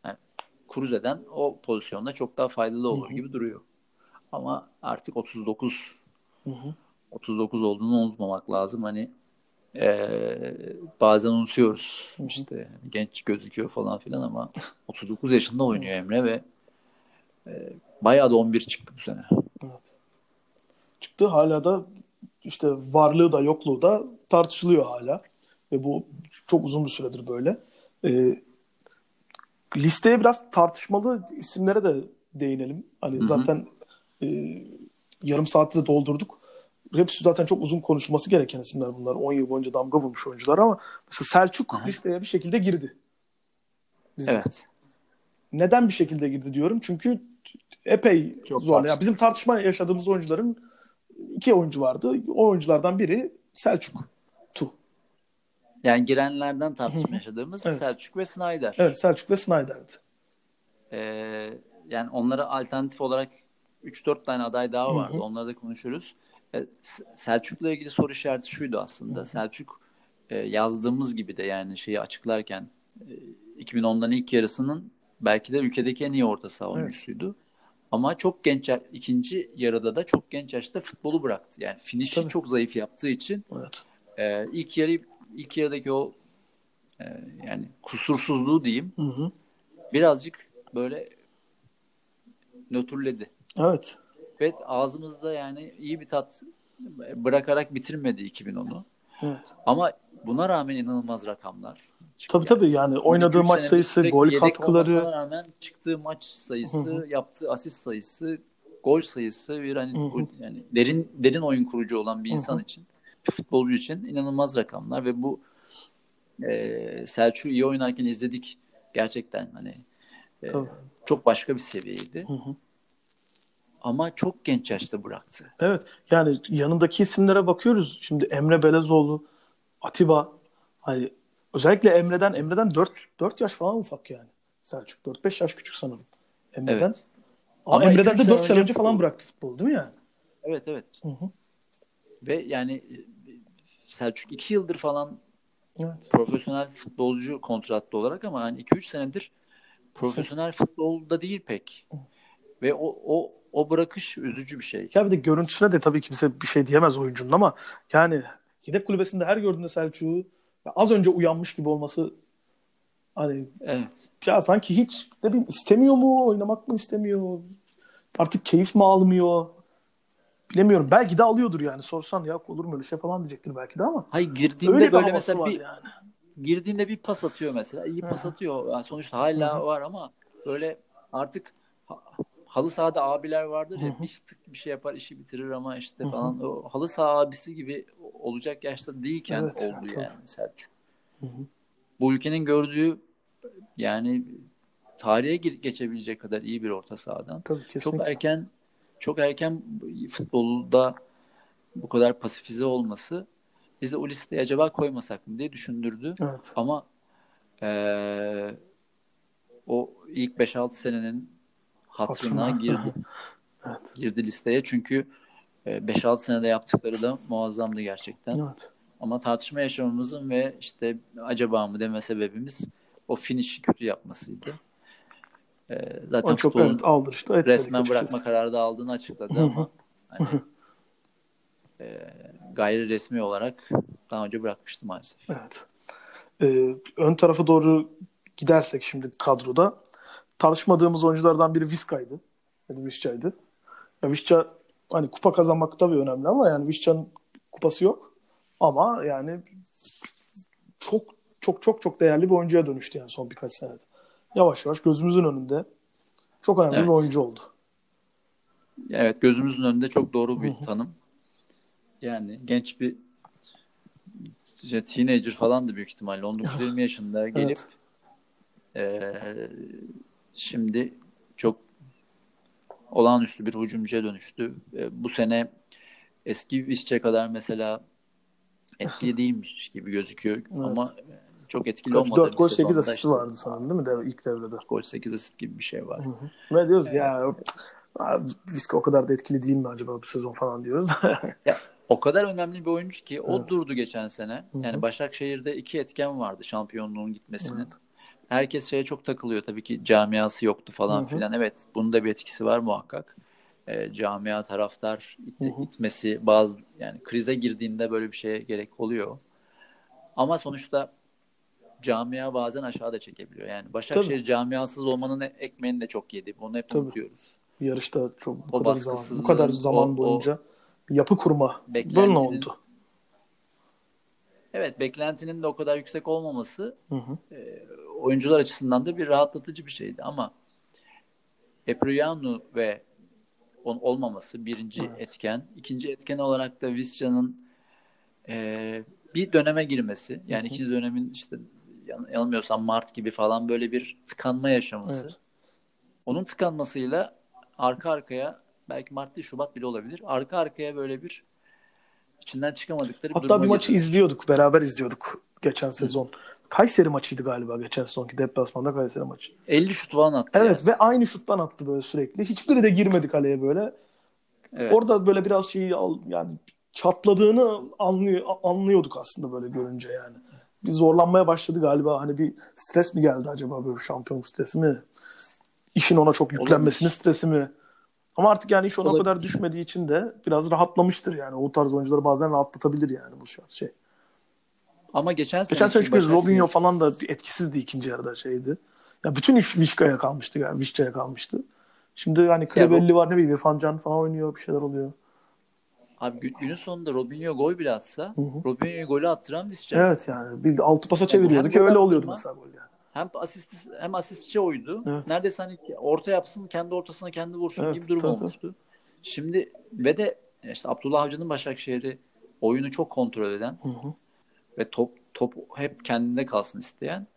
Kruse'den o pozisyonda çok daha faydalı olur gibi duruyor. Ama artık 39 Hı hı. 39 olduğunu unutmamak lazım. Hani eee, bazen unutuyoruz. İşte genç gözüküyor falan filan ama 39 yaşında oynuyor Emre ve eee, bayağı da 11 çıktı bu sene. Evet. Çıktı hala da işte varlığı da yokluğu da tartışılıyor hala. Ve bu çok uzun bir süredir böyle. Ee, listeye biraz tartışmalı isimlere de değinelim. Hani Hı hı. zaten e, yarım saati de doldurduk. Hepsi zaten çok uzun konuşulması gereken isimler bunlar. 10 yıl boyunca damga vurmuş oyuncular ama mesela Selçuk Hı hı. listeye bir şekilde girdi. Bizde. Evet. Neden bir şekilde girdi diyorum? Çünkü epey Çok zorlu. Ya bizim tartışma yaşadığımız oyuncuların iki oyuncu vardı. O oyunculardan biri Selçuk'tu. Yani girenlerden tartışma yaşadığımız Evet. Selçuk ve Snyder. Evet Selçuk ve Snyder'di. Eee, yani onlara alternatif olarak 3-4 tane aday daha vardı. Onları da konuşuruz. E, S- Selçuk'la ilgili soru işareti şuydu aslında. Selçuk e, yazdığımız gibi de yani şeyi açıklarken e, 2010'dan ilk yarısının belki de ülkedeki en iyi orta saha oyuncusuydu. Ama çok genç ikinci yarıda da çok genç yaşta futbolu bıraktı. Yani finişi Tabii. çok zayıf yaptığı için Evet. e, ilk yarı ilk yarıdaki o e, yani kusursuzluğu diyeyim Hı hı. birazcık böyle nötrledi. Evet. Ve ağzımızda yani iyi bir tat bırakarak bitirmedi 2010'u. Evet. Ama buna rağmen inanılmaz rakamlar. çıktı. Tabii tabii yani oynadığı maç sayısı, gol katkıları. rağmen çıktığı maç sayısı, yaptığı asist sayısı, gol sayısı bir hani Hı hı. yani derin derin oyun kurucu olan bir insan hı. için, futbolcu için inanılmaz rakamlar ve bu e, Selçuk'u iyi oynarken izledik gerçekten hani e, Tabii. çok başka bir seviyeydi. Hı hı. Ama çok genç yaşta bıraktı. Evet. Yani yanındaki isimlere bakıyoruz. Şimdi Emre Belezoğlu, Atiba. Hani özellikle Emre'den Emre'den 4 4 yaş falan ufak yani. Selçuk 4-5 yaş küçük sanırım. Emre'den. Evet. Ama, Ama Emre'den de 4 sene önce önce falan futbol- bıraktı futbolu değil mi yani? Evet evet. Hı hı. Ve yani Selçuk iki yıldır falan Evet. profesyonel futbolcu kontratlı olarak ama hani 2-3 senedir profesyonel futbolda değil pek. Ve o o o bırakış üzücü bir şey. Ya bir de görüntüsüne de tabii kimse bir şey diyemez oyuncunun ama yani yedek kulübesinde her gördüğünde Selçuk'u az önce uyanmış gibi olması hani Evet. ya sanki hiç ne bileyim istemiyor mu oynamak mı istemiyor artık keyif mi almıyor bilemiyorum belki de alıyordur yani sorsan ya olur mu öyle şey falan diyecektir belki de ama Hayır girdiğinde öyle böyle mesela bir yani. girdiğinde bir pas atıyor mesela. iyi pas atıyor. Yani sonuçta hala Hı var ama böyle artık ha- halı sahada abiler vardır ya bir tık bir şey yapar işi bitirir ama işte Hı hı. falan o halı saha abisi gibi olacak yaşta değilken Evet, oldu tabii. yani Selçuk. Bu ülkenin gördüğü yani tarihe geçebilecek kadar iyi bir orta sahadan. Tabii Çok erken çok erken futbolda bu kadar pasifize olması bizi o listeye acaba koymasak mı diye düşündürdü. Evet. Ama eee, o ilk 5-6 senenin hatırına girdi, Evet. girdi listeye. Çünkü e, 5-6 senede yaptıkları da muazzamdı gerçekten. Evet. Ama tartışma yaşamamızın ve işte acaba mı deme sebebimiz o finish'i kötü yapmasıydı. Eee, zaten O çok futbolun evet aldırıştı. etmedik resmen açıkçası. bırakma kararı da aldığını açıkladı ama hani, e, gayri resmi olarak daha önce bırakmıştı maalesef. Evet. Ee, ön tarafa doğru gidersek şimdi kadroda tartışmadığımız oyunculardan biri Vizca'ydı. Yani Vizca'ydı. Ya Vizca hani kupa kazanmak tabii önemli ama yani Vizca'nın kupası yok. Ama yani çok çok çok çok değerli bir oyuncuya dönüştü yani son birkaç senede. Yavaş yavaş gözümüzün önünde çok önemli Evet. bir oyuncu oldu. Evet gözümüzün önünde çok doğru bir tanım. Yani genç bir işte teenager falandı büyük ihtimalle. 19-20 yaşında gelip Evet. e, şimdi çok olağanüstü bir hücumcuya dönüştü. E, bu sene eski Visca kadar mesela etkili değilmiş gibi gözüküyor ama çok etkili Kaç, olmadı. 4 gol bir 8 sezonda asisti işte. vardı sanırım değil mi de ilk devrede? gol 8 asist gibi bir şey var. Hı hı. Ve diyoruz ki ya Vizca o kadar da etkili değil mi acaba bu sezon falan diyoruz. Ya, o kadar önemli bir oyuncu ki o Evet. durdu geçen sene. Yani Başakşehir'de iki etken vardı şampiyonluğun gitmesinin. Evet. Herkes şeye çok takılıyor tabii ki camiası yoktu falan Hı hı. filan. Evet bunun da bir etkisi var muhakkak. Ee, camia taraftar it- itmesi bazı yani krize girdiğinde böyle bir şeye gerek oluyor. Ama sonuçta camia bazen aşağıda çekebiliyor. Yani Başakşehir Tabii. camiasız olmanın ekmeğini de çok yedi. Bunu hep Tabii. unutuyoruz. yarışta çok bu O kadar zaman bu kadar zaman o- o boyunca yapı kurma böyle oldu. Evet beklentinin de o kadar yüksek olmaması Hı hı. oyuncular açısından da bir rahatlatıcı bir şeydi ama Epriano ve on olmaması birinci Evet. etken. İkinci etken olarak da Visca'nın e, bir döneme girmesi. Yani Hı hı. ikinci dönemin işte yanılmıyorsam Mart gibi falan böyle bir tıkanma yaşaması. Evet. Onun tıkanmasıyla arka arkaya belki Mart değil Şubat bile olabilir. Arka arkaya böyle bir içinden çıkamadıkları bir Hatta bir maçı girdiler. izliyorduk, beraber izliyorduk geçen sezon. Kayseri maçıydı galiba geçen sezonki deplasmanda Kayseri maçı. 50 şut falan attı Evet yani. ve aynı şuttan attı böyle sürekli. Hiçbiri de girmedi kaleye böyle. Evet. Orada böyle biraz şeyi al, yani çatladığını anlıyor, anlıyorduk aslında böyle görünce yani. Bir zorlanmaya başladı galiba. Hani bir stres mi geldi acaba böyle şampiyonluk stresi mi? İşin ona çok yüklenmesinin Olabilir. stresi mi? Ama artık yani iş ona Olabilir. kadar düşmediği için de biraz rahatlamıştır yani. O tarz oyuncuları bazen rahatlatabilir yani bu şey. Ama geçen sene Geçen sene çünkü Robinho falan da etkisizdi ikinci yarıda şeydi. Ya bütün iş Vişka'ya kalmıştı yani Vişça'ya kalmıştı. Şimdi hani Krebelli var ne bileyim İrfan Can falan oynuyor bir şeyler oluyor. Abi gün- günün sonunda Robinho gol bile atsa hı. Robinho'yu golü attıran Visca. Evet yani altı pasa çeviriyordu hem ki gol öyle oluyordu mesela gol yani. Hem asist hem asistçi oydu. Evet. Neredeyse hani orta yapsın, kendi ortasına kendi vursun Evet, gibi durum tabii, olmuştu. Şimdi ve de işte Abdullah Avcı'nın Başakşehir'i oyunu çok kontrol eden Hı hı. ve top top hep kendinde kalsın isteyen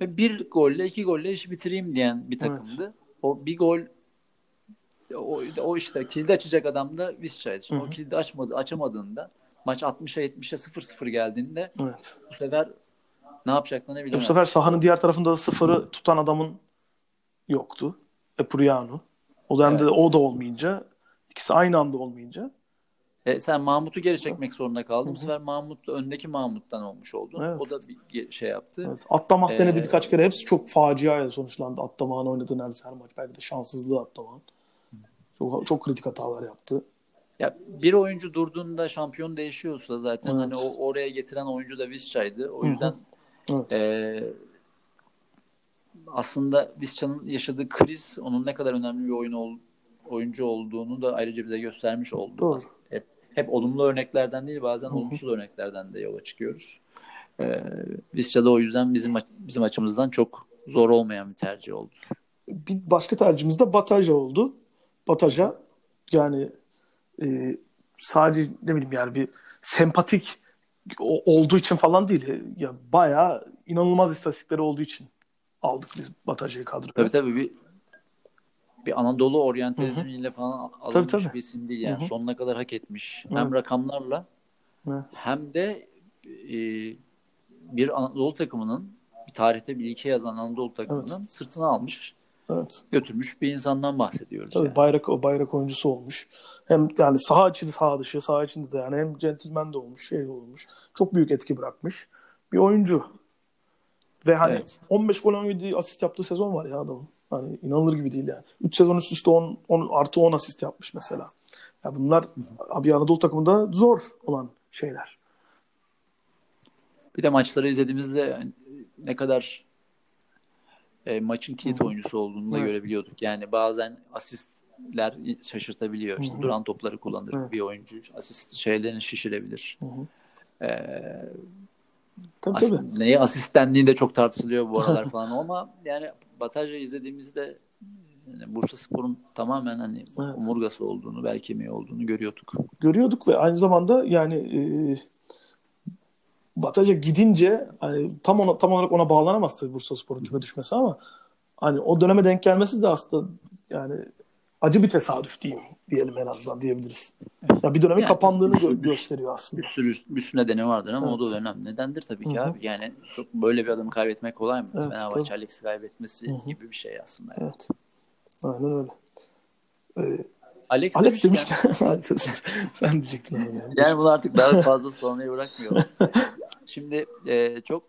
ve bir golle iki golle işi bitireyim diyen bir takımdı. O bir gol o, o işte kilidi açacak adam da Hı hı. O kilidi açmadı, açamadığında maç 60'a 70'e 0-0 geldiğinde Evet. bu sefer ne yapacaklarını Bu bilemez. sefer sahanın diğer tarafında da sıfırı tutan adamın yoktu. Epuriano. O dönemde Evet. o da olmayınca ikisi aynı anda olmayınca E, sen Mahmut'u geri çekmek zorunda kaldın. Bu sefer Mahmut öndeki Mahmut'tan olmuş oldu. Evet. O da bir şey yaptı. Evet. Atlamak Ee, denedi birkaç kere. Hepsi çok faciayla sonuçlandı. Atlamağın oynadığı neredeyse her maç. Belki de şanssızlığı Atlamağın. Çok, çok kritik hatalar yaptı. Ya bir oyuncu durduğunda şampiyon değişiyorsa zaten Evet. hani o oraya getiren oyuncu da Visca'ydı. O Hı hı. yüzden Evet. e, aslında Visca'nın yaşadığı kriz onun ne kadar önemli bir oyun ol, oyuncu olduğunu da ayrıca bize göstermiş oldu. Doğru. Hep, hep olumlu örneklerden değil bazen hı. olumsuz örneklerden de yola çıkıyoruz. E, Visca da o yüzden bizim bizim açımızdan çok zor olmayan bir tercih oldu. Bir başka tercihimiz de Bataja oldu. Bataja yani e, sadece ne bileyim yani bir sempatik olduğu için falan değil. Ya bayağı inanılmaz istatistikleri olduğu için aldık biz Bataja'yı kadroya. Tabii tabii bir bir Anadolu oryantalizmiyle falan alınmış Tabii, tabii. bir isim değil. Yani sonuna kadar hak etmiş. Hem Evet. rakamlarla Evet. hem de e, bir Anadolu takımının bir tarihte bir ilke yazan Anadolu takımının sırtına almış Evet. götürmüş bir insandan bahsediyoruz. Tabii yani. bayrak o bayrak oyuncusu olmuş. Hem yani saha içi saha dışı, saha içinde de yani hem centilmen de olmuş, şey olmuş. Çok büyük etki bırakmış bir oyuncu. Ve hani Evet. 15 gol 17 asist yaptığı sezon var ya adamın. Hani inanılır gibi değil yani. 3 sezon üst üste 10, 10 artı 10 asist yapmış mesela. Ya bunlar abi Anadolu takımında zor olan şeyler. Bir de maçları izlediğimizde yani ne kadar e, maçın kilit oyuncusu olduğunu da Evet. görebiliyorduk. Yani bazen asistler şaşırtabiliyor. İşte Hı hı. duran topları kullanır Evet. bir oyuncu. Asist şeylerini şişirebilir. Hı hı. Ee, Tabii as- tabii. neye asist dendiği de çok tartışılıyor bu aralar falan ama yani Bataj'ı izlediğimizde yani Bursa Spor'un tamamen hani Evet. omurgası olduğunu, bel kemiği olduğunu görüyorduk. görüyorduk ve aynı zamanda yani e, Bataja gidince hani tam ona tam olarak ona bağlanamaz tabii Bursaspor'un küme düşmesi ama hani o döneme denk gelmesi de aslında yani acı bir tesadüf diyeyim diyelim en azından diyebiliriz. Ya bir dönemin Yani kapandığını bir sürü- gö- gösteriyor aslında. Bir sürü, bir sürü nedeni vardır ama o da Evet. önemli. Nedendir tabii ki Hı hı. abi. Yani çok böyle bir adamı kaybetmek kolay mı? Evet, Fenerbahçe. Alex'i kaybetmesi Hı hı. gibi bir şey aslında. Evet. Aynen öyle. Ee, Alex, Alex demişken, demişken sen, sen diyecektin. Yani. yani bunu artık daha fazla sormayı bırakmıyorum. Şimdi e, çok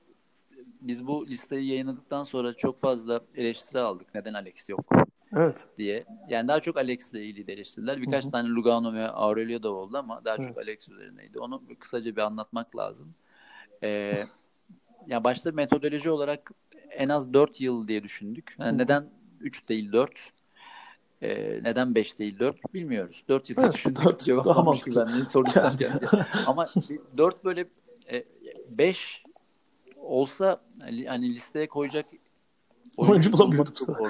biz bu listeyi yayınladıktan sonra çok fazla eleştiri aldık. Neden Alex yok Evet. diye. Yani daha çok Alex'le ilgili eleştiriler. Birkaç tane Lugano ve Aurelio da oldu ama daha çok Evet. Alex üzerineydi. Onu kısaca bir anlatmak lazım. E, ya başta metodoloji olarak en az 4 yıl diye düşündük. Yani neden 3 değil 4? E, neden 5 değil 4 bilmiyoruz. 4 yıl Evet, düşündük. dört Cevap daha mantıklı. ben. Ne soruysam. Ama 4 böyle 5 olsa hani listeye koyacak Oyuncu bulamıyorduk bu.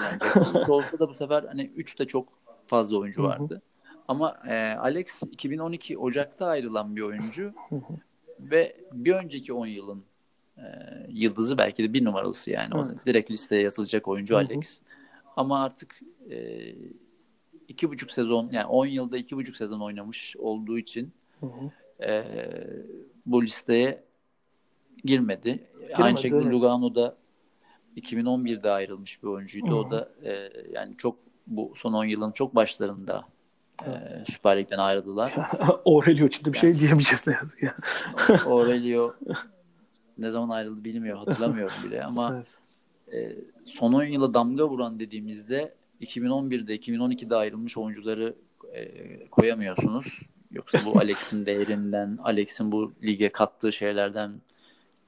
Üç olsa da bu sefer hani 3 de çok fazla oyuncu Hı hı. vardı. Ama e, Alex 2012 Ocak'ta ayrılan bir oyuncu Hı ve bir önceki 10 yılın e, yıldızı belki de bir numaralısı yani. O Evet. direkt listeye yazılacak oyuncu. Alex. Ama artık e, iki buçuk sezon yani 10 yılda iki buçuk sezon oynamış olduğu için e, bu listeye girmedi. Aynı şekilde evet. Lugano'da 2011'de ayrılmış bir oyuncuydu. Hı. O da e, yani çok bu son 10 yılın çok başlarında e, Süper Lig'den ayrıldılar. Aurelio için de bir şey diyemeyeceğiz ne yazık ki. Aurelio ne zaman ayrıldı bilmiyor, hatırlamıyorum bile ama e, son 10 yıla damga vuran dediğimizde 2011'de, 2012'de ayrılmış oyuncuları e, koyamıyorsunuz. Yoksa bu Alex'in değerinden, Alex'in bu lige kattığı şeylerden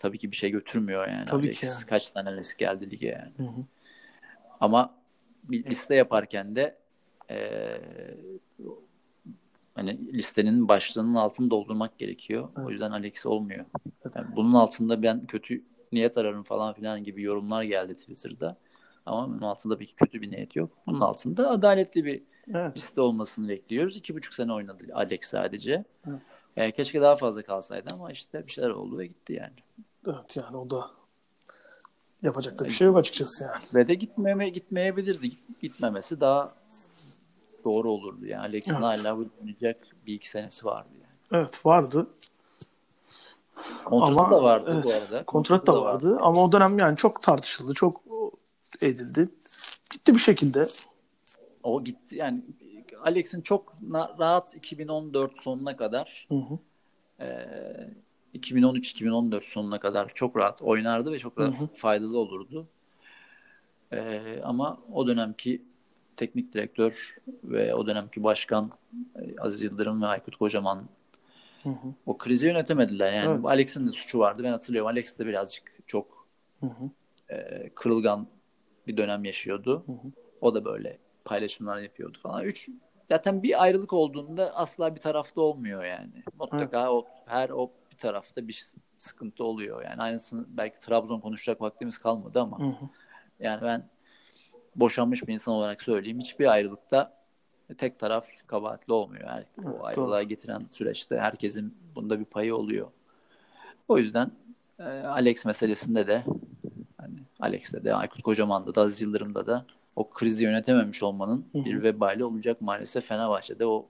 tabii ki bir şey götürmüyor yani. Tabii Alex ki yani. kaç tane Alex geldi lige yani. Hı hı. Ama bir liste yaparken de e, hani listenin başlığının altını doldurmak gerekiyor. Evet. O yüzden Alex olmuyor. Yani bunun altında ben kötü niyet ararım falan filan gibi yorumlar geldi Twitter'da. Ama bunun altında peki kötü bir niyet yok. Bunun altında adaletli bir Evet. liste olmasını bekliyoruz. İki buçuk sene oynadı Alex sadece. Evet. E, keşke daha fazla kalsaydı ama işte bir şeyler oldu ve gitti yani. Evet yani o da yapacak da bir şey yok açıkçası yani. Ve de gitmeme gitmeyebilirdi. Git- Gitmemesi daha doğru olurdu yani. Alex'in Evet. hala oynayacak bir iki senesi vardı yani. Evet vardı. Kontratı Ama, da vardı evet, bu arada. Kontrat da vardı ama o dönem yani çok tartışıldı, çok edildi. Gitti bir şekilde. O gitti yani Alex'in çok rahat 2014 sonuna kadar hı hı. e, 2013-2014 sonuna kadar çok rahat oynardı ve çok rahat Hı hı. faydalı olurdu. E, ama o dönemki teknik direktör ve o dönemki başkan e, Aziz Yıldırım ve Aykut Kocaman Hı hı. o krizi yönetemediler. Yani Evet. Alex'in de suçu vardı. Ben hatırlıyorum. Alex de birazcık çok Hı hı. e, kırılgan bir dönem yaşıyordu. Hı hı. O da böyle paylaşımlar yapıyordu falan. Üç zaten bir ayrılık olduğunda asla bir tarafta olmuyor yani. Mutlaka o her o tarafta bir sıkıntı oluyor. Yani aynısını belki Trabzon konuşacak vaktimiz kalmadı ama Hı hı. yani ben boşanmış bir insan olarak söyleyeyim. Hiçbir ayrılıkta tek taraf kabahatli olmuyor. Yani Evet, o ayrılığa doğru. getiren süreçte herkesin bunda bir payı oluyor. O yüzden e, Alex meselesinde de hani Alex'te de Aykut Kocaman'da da Aziz Yıldırım'da da o krizi yönetememiş olmanın Hı hı. bir vebali olacak maalesef Fenerbahçe'de o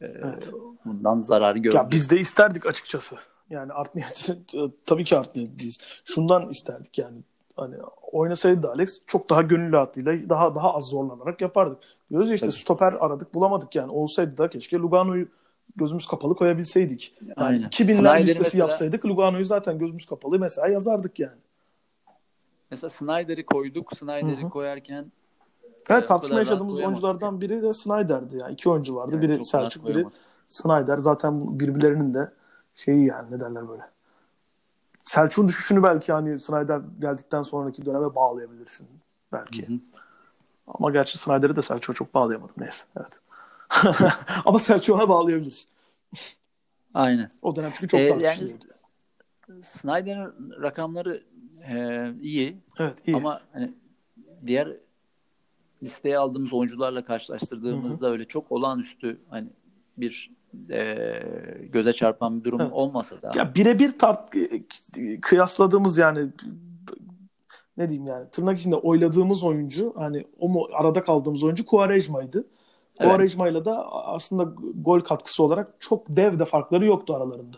Evet. bundan zarar gördü. Ya biz de isterdik açıkçası. Yani art tabii ki art niyetliyiz. Şundan isterdik yani. Hani oynasaydı da Alex çok daha gönül rahatlığıyla daha daha az zorlanarak yapardık. Diyoruz ya işte Tabii. stoper aradık bulamadık yani. Olsaydı da keşke Lugano'yu gözümüz kapalı koyabilseydik. Yani Aynen. 2000'ler Snyder'i listesi mesela- yapsaydık Lugano'yu zaten gözümüz kapalı mesela yazardık yani. Mesela Snyder'i koyduk. Snyder'i koyarken Evet o tartışma yaşadığımız oyunculardan biri de Snyder'di yani. İki oyuncu vardı. Yani biri Selçuk, biri. Snyder. Zaten birbirlerinin de şeyi yani ne derler böyle. Selçuk'un düşüşünü belki hani Snyder geldikten sonraki döneme bağlayabilirsin belki. Hı hı. Ama gerçi Snyder'i de Selçuk'a çok bağlayamadım neyse. Evet. Ama Selçuk'a ona bağlayabilirsin. Aynen. O dönem çünkü çok Ee, tartışılıyordu. Snyder'ın rakamları e, iyi Evet iyi. ama hani diğer listeye aldığımız oyuncularla karşılaştırdığımızda öyle çok olağanüstü hani bir e, göze çarpan bir durum Evet. olmasa da Ya birebir tart kıyasladığımız yani ne diyeyim yani tırnak içinde oyladığımız oyuncu hani o mu arada kaldığımız oyuncu Quaresma'ydı. Evet. Quaresma'yla da aslında gol katkısı olarak çok dev de farkları yoktu aralarında.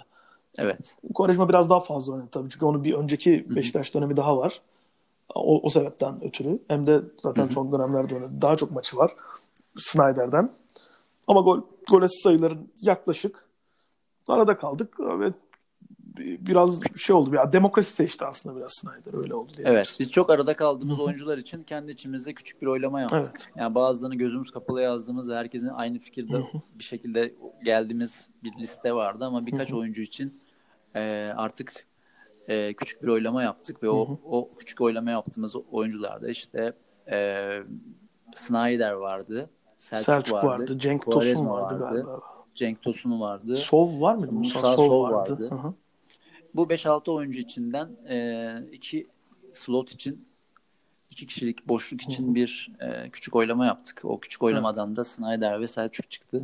evet. Quaresma biraz daha fazla oynadı tabii çünkü onun bir önceki Beşiktaş dönemi daha var. O, o sebepten ötürü. Hem de zaten son dönemlerde oynadı. Daha çok maçı var Snyder'den. Ama gol gol sayıların yaklaşık. Arada kaldık ve biraz şey oldu. Ya demokrasi seçti aslında biraz Snyder öyle oldu diye. Evet. Biz çok arada kaldığımız oyuncular için kendi içimizde küçük bir oylama yaptık. Evet. Yani bazılarını gözümüz kapalı yazdığımız ve herkesin aynı fikirde bir şekilde geldiğimiz bir liste vardı ama birkaç oyuncu için e, artık e, küçük bir oylama yaptık ve o o küçük oylama yaptığımız oyuncularda işte e, Snyder vardı, Selçuk, Selçuk, vardı, vardı, Cenk Quaresma Tosun vardı, galiba. Cenk Tosun vardı. Sov var mıydı? Musa Musa, Sov Sov vardı. vardı. Hı hı. Bu 5-6 oyuncu içinden e, iki slot için iki kişilik boşluk için bir e, küçük oylama yaptık. O küçük oylamadan da Snyder ve Selçuk çıktı.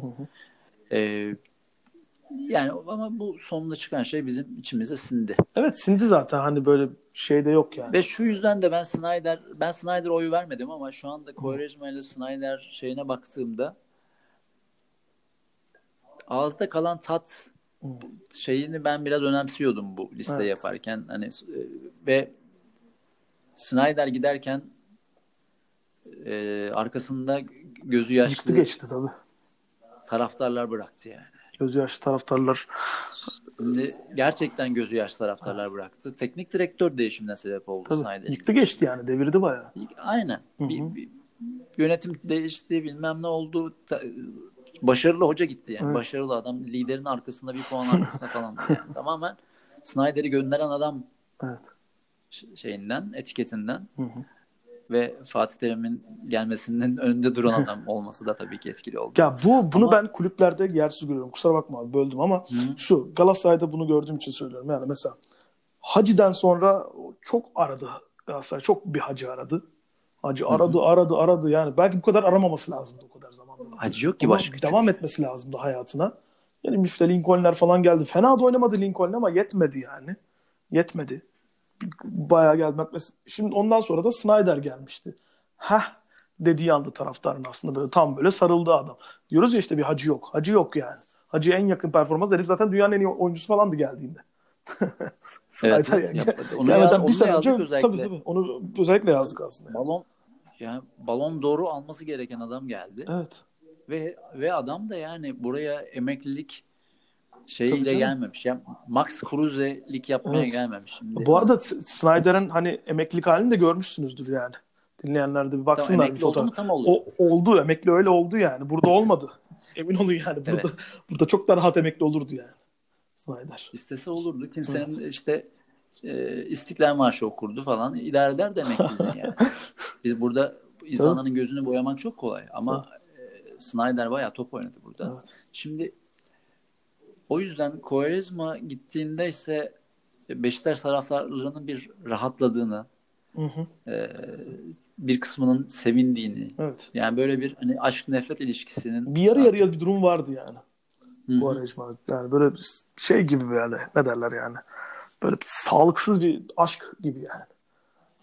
E, yani ama bu sonunda çıkan şey bizim içimize sindi. Evet sindi zaten hani böyle şeyde yok yani. Ve şu yüzden de ben Snyder ben Snyder oyu vermedim ama şu anda Quaresma ile Snyder şeyine baktığımda ağızda kalan tat şeyini ben biraz önemsiyordum bu liste Evet. yaparken hani e, ve Snyder giderken e, arkasında gözü Yıktı yaşlı geçti tabii. taraftarlar bıraktı yani. Gözü yaşlı taraftarlar. Şimdi gerçekten gözü yaşlı taraftarlar bıraktı. Teknik direktör değişimine sebep oldu Tabii. Snyder. Yıktı geçti yani devirdi bayağı. Aynen. Hı hı. Bir, bir- yönetim değişti, bilmem ne oldu. Ta- başarılı hoca gitti yani. Evet. Başarılı adam liderin arkasında bir puan arkasında falan. Yani. Tamamen Snyder'i gönderen adam Evet. şeyinden, etiketinden Hı hı. Ve Fatih Terim'in gelmesinin önünde duran adam olması da tabii ki etkili oldu. Ya bu bunu Ama- ben kulüplerde yersiz görüyorum. Kusura bakma abi böldüm ama Hı. şu Galatasaray'da bunu gördüğüm için söylüyorum. Yani mesela Hacı'den sonra çok aradı Galatasaray. Çok bir Hacı aradı. Hacı aradı, aradı, aradı. Yani belki bu kadar aramaması lazımdı o kadar zamanda. Hacı yok ki Ama başka. devam etmesi lazımdı hayatına. Yani işte Lincoln'ler falan geldi. Fena da oynamadı Lincoln ama yetmedi yani. Yetmedi. Bayağı mes- Şimdi ondan sonra da Snyder gelmişti. Heh dediği anda taraftarın aslında böyle tam böyle sarıldı adam. Diyoruz ya işte bir hacı yok. Hacı yok yani. Hacı'ya en yakın performans herif zaten dünyanın en iyi oyuncusu falandı geldiğinde. Evet, Snyder evet, yani. yapmadı. Onu Gelmeden ya- bir onu sene yazdık önce özellikle. tabii tabii onu özellikle yazdık aslında. yani. Balon yani balon doğru alması gereken adam geldi. Evet. ve ve adam da yani buraya emeklilik şeyiyle gelmemiş. Yani Max Kruse'lik yapmaya Evet. gelmemiş şimdi. Bu arada Snyder'ın hani emeklilik halini de görmüşsünüzdür yani. Dinleyenler de bir baksınlar bir emekli oldu mu tam oldu. O, oldu emekli öyle oldu yani. Burada olmadı. Emin olun yani. Burada Evet. burada çok da rahat emekli olurdu yani. Snyder. İstese olurdu. Kimsenin işte e, İstiklal Marşı okurdu falan. İdare eder de emekliliğini yani. Biz burada insanların gözünü boyamak çok kolay. Ama e, Snyder bayağı top oynadı burada. Evet. Şimdi o yüzden Quaresma gittiğinde ise Beşiktaş taraftarlarının bir rahatladığını, Hı hı. e, bir kısmının sevindiğini, Evet. yani böyle bir hani aşk nefret ilişkisinin Bir yarı artık- yarıya bir durum vardı yani. Aracıma. Yani böyle şey gibi böyle ne derler yani. Böyle bir sağlıksız bir aşk gibi yani.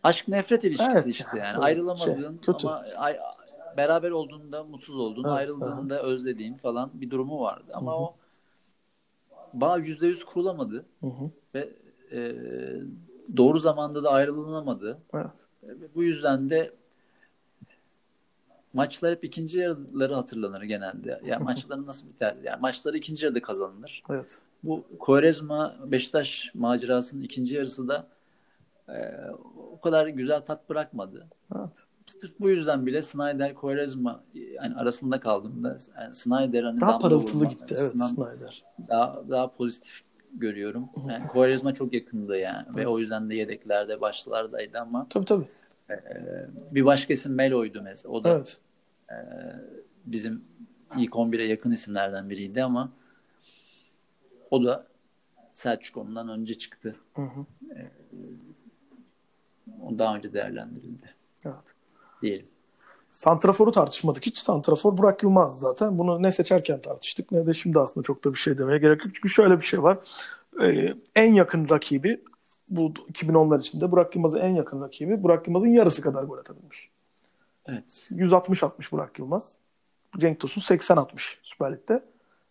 Aşk nefret ilişkisi Evet işte yani, yani böyle ayrılamadığın şey, kötü. ama ay- beraber olduğunda mutsuz olduğun, Evet, ayrıldığında özlediğin falan bir durumu vardı. Ama Hı hı. o bağ yüzde yüz kurulamadı Hı hı. ve e, doğru zamanda da ayrılınamadı. Evet. Ve bu yüzden de maçlar hep ikinci yarıları hatırlanır genelde. Yani maçların nasıl biter? Yani maçları ikinci yarıda kazanılır. Evet. Bu Quaresma Beşiktaş macerasının ikinci yarısı da e, o kadar güzel tat bırakmadı. Evet. Sırf bu yüzden bile Snyder Quaresma yani arasında kaldığımda yani Snyder hani Daha parıltılı gitti. Evet Snyder. daha daha pozitif görüyorum. Yani Quaresma çok yakındı yani ve Evet. o yüzden de yedeklerde başlardaydı ama Tabii tabii. bir başka isim Melo'ydu mesela. O da Evet. bizim ilk 11'e yakın isimlerden biriydi ama o da Selçuk ondan önce çıktı. Hı hı. O daha önce değerlendirildi Evet. Diyelim. Santrafor'u tartışmadık. Hiç Santrafor Burak Yılmaz zaten. Bunu ne seçerken tartıştık ne de şimdi aslında çok da bir şey demeye gerek yok. Çünkü şöyle bir şey var. Ee, en yakın rakibi bu 2010'lar içinde Burak Yılmaz'ın en yakın rakibi Burak Yılmaz'ın yarısı kadar gol atabilmiş. Evet. 160 atmış Burak Yılmaz. Cenk Tosun 80 atmış Süper Lig'de.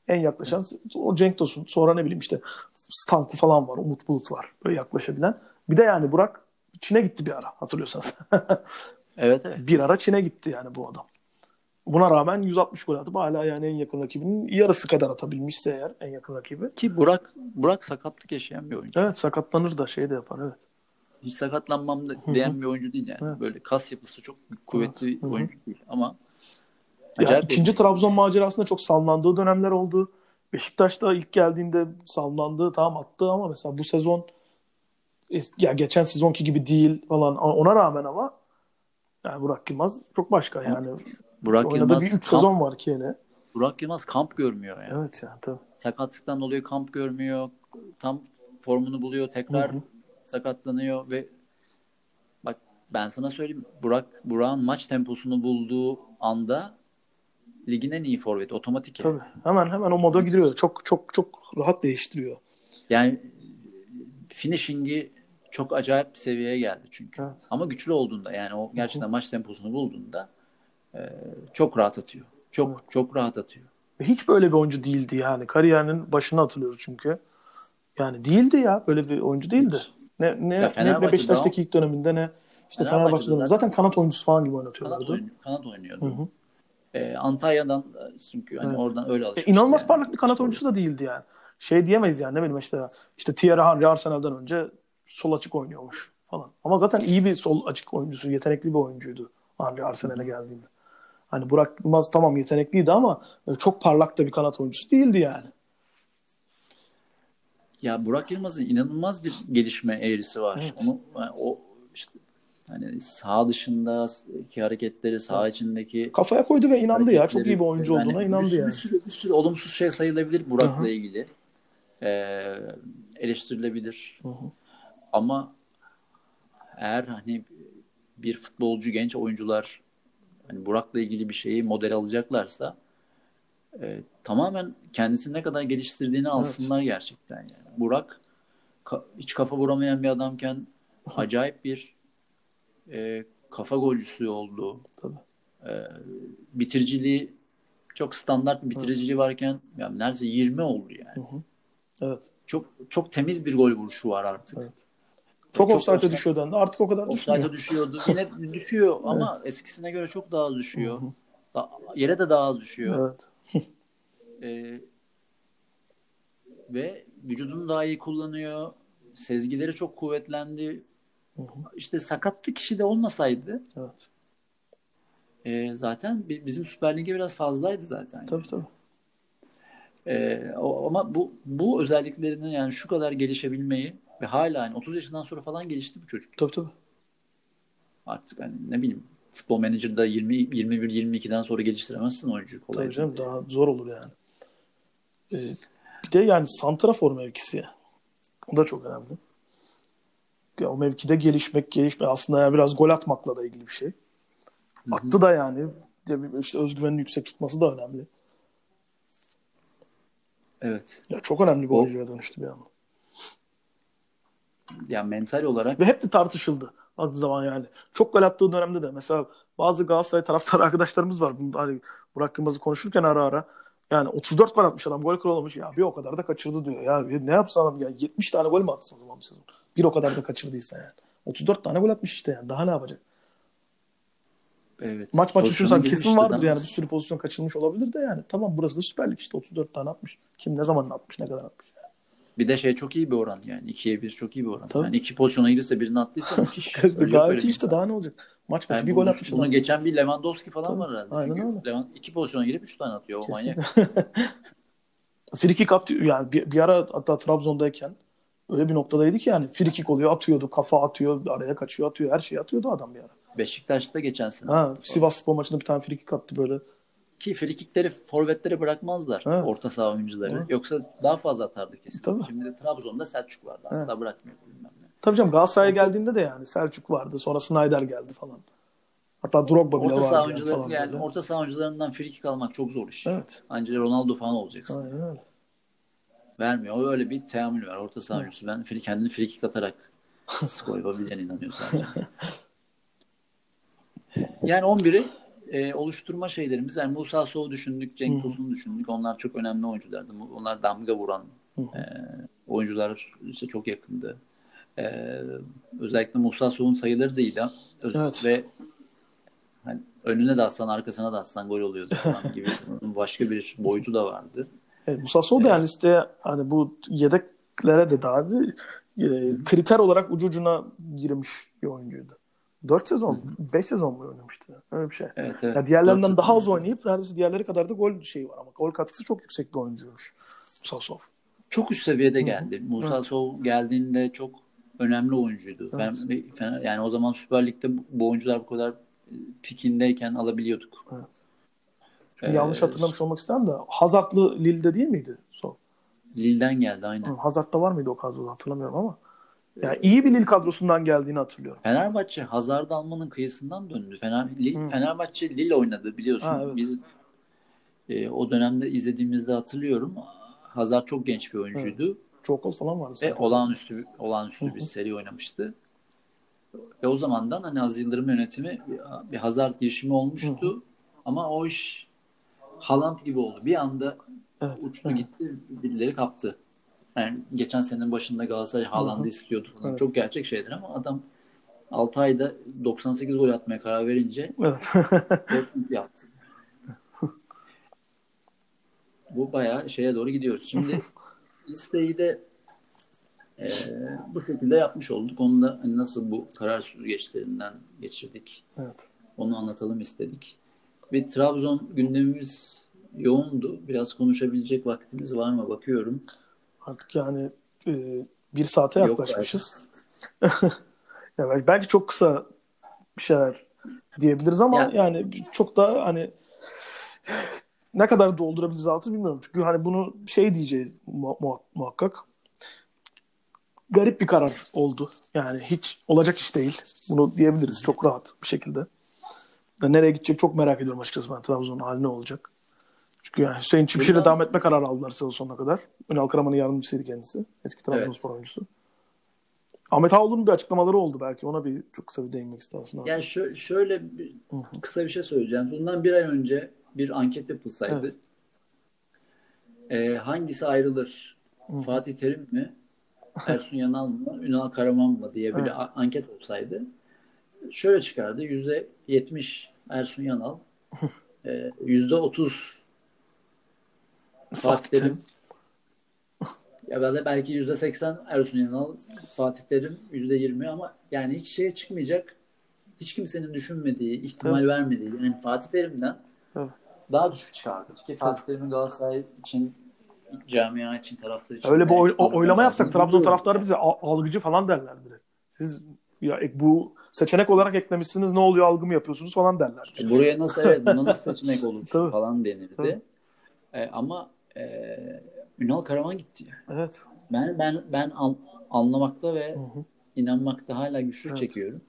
En yaklaşan o Cenk Tosun. Sonra ne bileyim işte Stanku falan var. Umut Bulut var. Böyle yaklaşabilen. Bir de yani Burak Çin'e gitti bir ara hatırlıyorsanız. Evet evet. bir ara Çin'e gitti yani bu adam. Buna rağmen 160 gol atıp hala yani en yakın rakibinin yarısı kadar atabilmişse eğer en yakın rakibi. Ki Burak Burak sakatlık yaşayan bir oyuncu. Evet sakatlanır da şey de yapar evet. Hiç sakatlanmam da diyen bir oyuncu değil yani. Evet. Böyle kas yapısı çok kuvvetli bir Hı hı. oyuncu değil ama Yani ikinci. Trabzon macerasında çok sallandığı dönemler oldu. Beşiktaş'ta ilk geldiğinde sallandığı tamam attı ama mesela bu sezon ya geçen sezonki gibi değil falan ona rağmen ama yani Burak Yılmaz çok başka yani. Burak Oynadığı Yılmaz bir 3 kamp, sezon var ki hele. Burak Yılmaz kamp görmüyor yani. Evet yani tabii. Sakatlıktan dolayı kamp görmüyor. Tam formunu buluyor. Tekrar Hı hı. sakatlanıyor ve bak ben sana söyleyeyim Burak Burak'ın maç temposunu bulduğu anda ligin en iyi forveti otomatik yani. Tabii. Hemen hemen o moda gidiyor. Çok çok çok rahat değiştiriyor. Yani finishing'i çok acayip bir seviyeye geldi çünkü. Evet. Ama güçlü olduğunda yani o gerçekten maç temposunu bulduğunda e, çok rahat atıyor. Çok Evet. çok rahat atıyor. Hiç böyle bir oyuncu değildi yani. Kariyerinin başını hatırlıyoruz çünkü. Yani değildi ya. Böyle bir oyuncu değildi. Ne, ne, Ya ne, ne Beşiktaş'taki ilk döneminde ne işte Fenerbahçe'de Fenerbahçe'de zaten- zaten kanat oyuncusu falan gibi Kanat, oynatıyorlardı. oyun, kanat oynuyordu. Hı hı. E, Antalya'dan da çünkü hani Evet. oradan öyle E, alışmıştı. inanılmaz yani. parlak bir kanat oyuncusu da değildi yani. Şey diyemeyiz yani ne bileyim işte işte Thierry Henry Arsenal'den önce sol açık oynuyormuş falan. Ama zaten iyi bir sol açık oyuncusu, yetenekli bir oyuncuydu Henry Arsenal'e geldiğinde. Hani Burak Yılmaz tamam yetenekliydi ama e, çok parlak da bir kanat oyuncusu değildi yani. Ya Burak Yılmaz'ın inanılmaz bir gelişme eğrisi var. Evet. Onu yani o işte hani sağ dışındaki hareketleri, sağ Evet. içindeki Kafaya koydu ve inandı ya. Çok iyi bir oyuncu yani olduğuna bir inandı sürü, yani. Bir sürü, bir sürü olumsuz şey sayılabilir Burak'la Hı hı. ilgili. Ee, eleştirilebilir. Hı hı. Ama eğer hani bir futbolcu, genç oyuncular hani Burak'la ilgili bir şeyi model alacaklarsa e, tamamen kendisini ne kadar geliştirdiğini alsınlar gerçekten yani. Burak ka- hiç kafa vuramayan bir adamken acayip bir e, kafa golcüsü oldu. Tabii. E, bitiriciliği çok standart bir bitiriciliği varken yani neredeyse 20 oldu yani. Hı hı. Evet. Çok çok temiz bir gol vuruşu var artık. Evet. Çok, Çok offside'e offside- düşüyor dendi. Artık o kadar düşmüyor. Offside'a düşüyordu. Yine düşüyor ama eskisine göre çok daha az düşüyor. Hı hı. Da- yere de daha az düşüyor. Evet. Ee, ve vücudunu daha iyi kullanıyor. Sezgileri çok kuvvetlendi. Hı hı. İşte sakatlık kişi de olmasaydı Evet. e, zaten bi- bizim Süper Lig'e biraz fazlaydı zaten. Tabii tabii. Ee, o- ama bu bu özelliklerinin yani şu kadar gelişebilmeyi ve hala hani 30 yaşından sonra falan gelişti bu çocuk. Tabii tabii. Artık hani ne bileyim futbol menajerda 20 21 22'den sonra geliştiremezsin oyuncuyu kolay. Tabii canım daha zor olur yani. Ee, bir de yani santrafor mevkisi. O da çok önemli. Ya o mevkide gelişmek, gelişmek aslında yani biraz gol atmakla da ilgili bir şey. Attı da yani. İşte özgüvenini yüksek tutması da önemli. Evet. Ya çok önemli bir oyuncuya dönüştü bir anda. Yani mental olarak Ve hep de tartışıldı adı zaman yani. Çok gol attığı dönemde de mesela bazı Galatasaray taraftarı arkadaşlarımız var. Bunu Hani Burak Yılmaz'ı konuşurken ara ara yani 34 gol atmış adam gol kralamış ya bir o kadar da kaçırdı diyor. Ya ne yapsa adam ya 70 tane gol mü atsın o zaman bir sezon? Bir o kadar da kaçırdıysa yani. 34 tane gol atmış işte yani. Daha ne yapacak? evet. Maç maç düşünsen kesin vardır yani. Bir sürü pozisyon kaçırmış olabilir de yani. Tamam burası da Süper Lig işte 34 tane atmış. Kim ne zaman atmış ne kadar atmış. Bir de şey çok iyi bir oran yani. 2'ye 1 çok iyi bir oran. Tabii. Yani iki pozisyona girse birini attıysa müthiş. Gayet iyi işte daha ne olacak? Maç başı Yani bir gol atmış bunu geçen bir Lewandowski falan Tabii, var herhalde. aynen Çünkü öyle. Lewand- iki pozisyona girip 3 tane atıyor. O manyak. Kesinlikle. free kick atıyor. Yani bir, bir ara hatta Trabzon'dayken öyle bir noktadaydı ki yani free kick oluyor atıyordu. Kafa atıyor. Araya kaçıyor atıyor. Her şeyi atıyordu adam bir ara. Beşiktaş'ta geçen sene. Ha, attı. Sivas Spor maçında bir tane free kick attı böyle. Ki frikikleri forvetlere bırakmazlar. Evet. Orta saha oyuncuları. Evet. Yoksa daha fazla atardı kesin. Tabii. Şimdi de Trabzon'da Selçuk vardı. Asla bırakmıyor bilmem ne. Tabii canım Galatasaray'a geldiğinde de yani Selçuk vardı. Sonra Snyder geldi falan. Hatta Drogba bile Orta vardı saha yani oyuncuları falan yani böyle. orta saha oyuncularından frikik almak çok zor iş. Evet. Anca Ronaldo falan olacaksın. Aynen öyle. Vermiyor. O öyle bir teamül var. Orta saha oyuncusu. Ben free, kendini frikik atarak skor yapabileceğine inanıyor sadece. Yani 11'i e, oluşturma şeylerimiz. Yani Musa Sow düşündük, Cenk Tosun'u düşündük. Onlar çok önemli oyunculardı. Onlar damga vuran e, oyuncular işte çok yakındı. E, özellikle Musa Sow'un sayıları iyiydi. Öz- Evet. Ve hani önüne de atsan arkasına da atsan gol oluyordu falan gibi. Başka bir boyutu da vardı. Evet, Musa Sow da yani listeye hani bu yedeklere de dahil e, kriter olarak ucu ucuna girmiş bir oyuncuydu. 4 sezon, 5 sezon mu oynamıştı? Öyle bir şey. Evet, evet. Ya diğerlerinden daha az oynayıp neredeyse diğerleri kadar da gol şeyi var ama gol katkısı çok yüksek bir oyuncuymuş Musa Sow. çok üst seviyede geldi. Musa Evet. Sow geldiğinde çok önemli oyuncuydu. Evet. Fen- yani o zaman Süper Lig'de bu- oyuncular bu kadar pikindeyken alabiliyorduk. Çünkü Ee, yanlış hatırlamış olmak istemem de Hazard'lı Lille'de değil miydi Sow? Lille'den geldi aynen. Hazard'da var mıydı o kadroda hatırlamıyorum ama. Yani iyi bir Lille kadrosundan geldiğini hatırlıyorum. Fenerbahçe Hazard almanın kıyısından döndü. Fener, Li- Hı. Fenerbahçe Lille oynadı biliyorsun. Ha, evet. Biz e, o dönemde izlediğimizde hatırlıyorum. Hazard çok genç bir oyuncuydu. Çok gol falan vardı. Ve sanki. olağanüstü olağanüstü Hı bir seri oynamıştı. Ve o zamandan hani Aziz Yıldırım yönetimi bir, bir Hazard girişimi olmuştu. Ama o iş Haaland gibi oldu. Bir anda Evet, uçtu evet. gitti, birileri kaptı. Yani geçen senenin başında Galatasaray Haaland'ı istiyordu. falan. Evet. Çok gerçek şeydir ama adam 6 ayda 98 gol atmaya karar verince Evet. Yaptı. Bu bayağı şeye doğru gidiyoruz. Şimdi listeyi de e, bu şekilde yapmış olduk. Onu da hani nasıl bu karar süzgeçlerinden geçirdik. evet. Onu anlatalım istedik. Bir Trabzon gündemimiz yoğundu. Biraz konuşabilecek vaktimiz var mı bakıyorum. Artık yani e, bir saate yaklaşmışız. Ya belki- belki çok kısa bir şeyler diyebiliriz ama Ya- yani çok da hani ne kadar doldurabiliriz altı bilmiyorum. Çünkü hani bunu şey diyeceğiz mu- mu- muhakkak. Garip bir karar oldu. Yani hiç olacak iş değil. Bunu diyebiliriz çok rahat bir şekilde. Nereye gidecek çok merak ediyorum açıkçası ben Trabzon'un hali ne olacak. Çünkü yani Hüseyin Bundan- devam etme kararı aldılar sezon sonuna kadar. Ünal Karaman'ın yardımcısıydı kendisi. Eski Trabzonspor oyuncusu. Ahmet Ağoğlu'nun bir açıklamaları oldu belki. Ona bir çok kısa bir değinmek istersin. abi. Yani şö- şöyle bir, kısa bir şey söyleyeceğim. Bundan bir ay önce bir anket yapılsaydı Evet. e, hangisi ayrılır? Fatih Terim mi? Ersun Yanal mı? Ünal Karaman mı diye bir Evet. anket olsaydı şöyle çıkardı. Yüzde yetmiş Ersun Yanal, e, yüzde otuz Fatih Terim. Ya ben de belki yüzde seksen Ersun Yanal, Fatih Terim yüzde yirmi ama yani hiç şeye çıkmayacak. Hiç kimsenin düşünmediği, ihtimal evet. vermediği. Yani Fatih Terim'den evet. daha düşük çıkardı. Ki Fatih Terim'in Galatasaray için camia için, taraftar için. Öyle bir oy, oylama yapsak Trabzon taraftarı bize algıcı falan derlerdi. Siz ya bu seçenek olarak eklemişsiniz ne oluyor algı mı yapıyorsunuz falan derler. E buraya nasıl evet buna nasıl seçenek olur falan denirdi. E, ama e, Ünal Karaman gitti. Evet. Ben ben ben an, anlamakta ve Hı-hı. inanmakta hala güçlük evet. çekiyorum.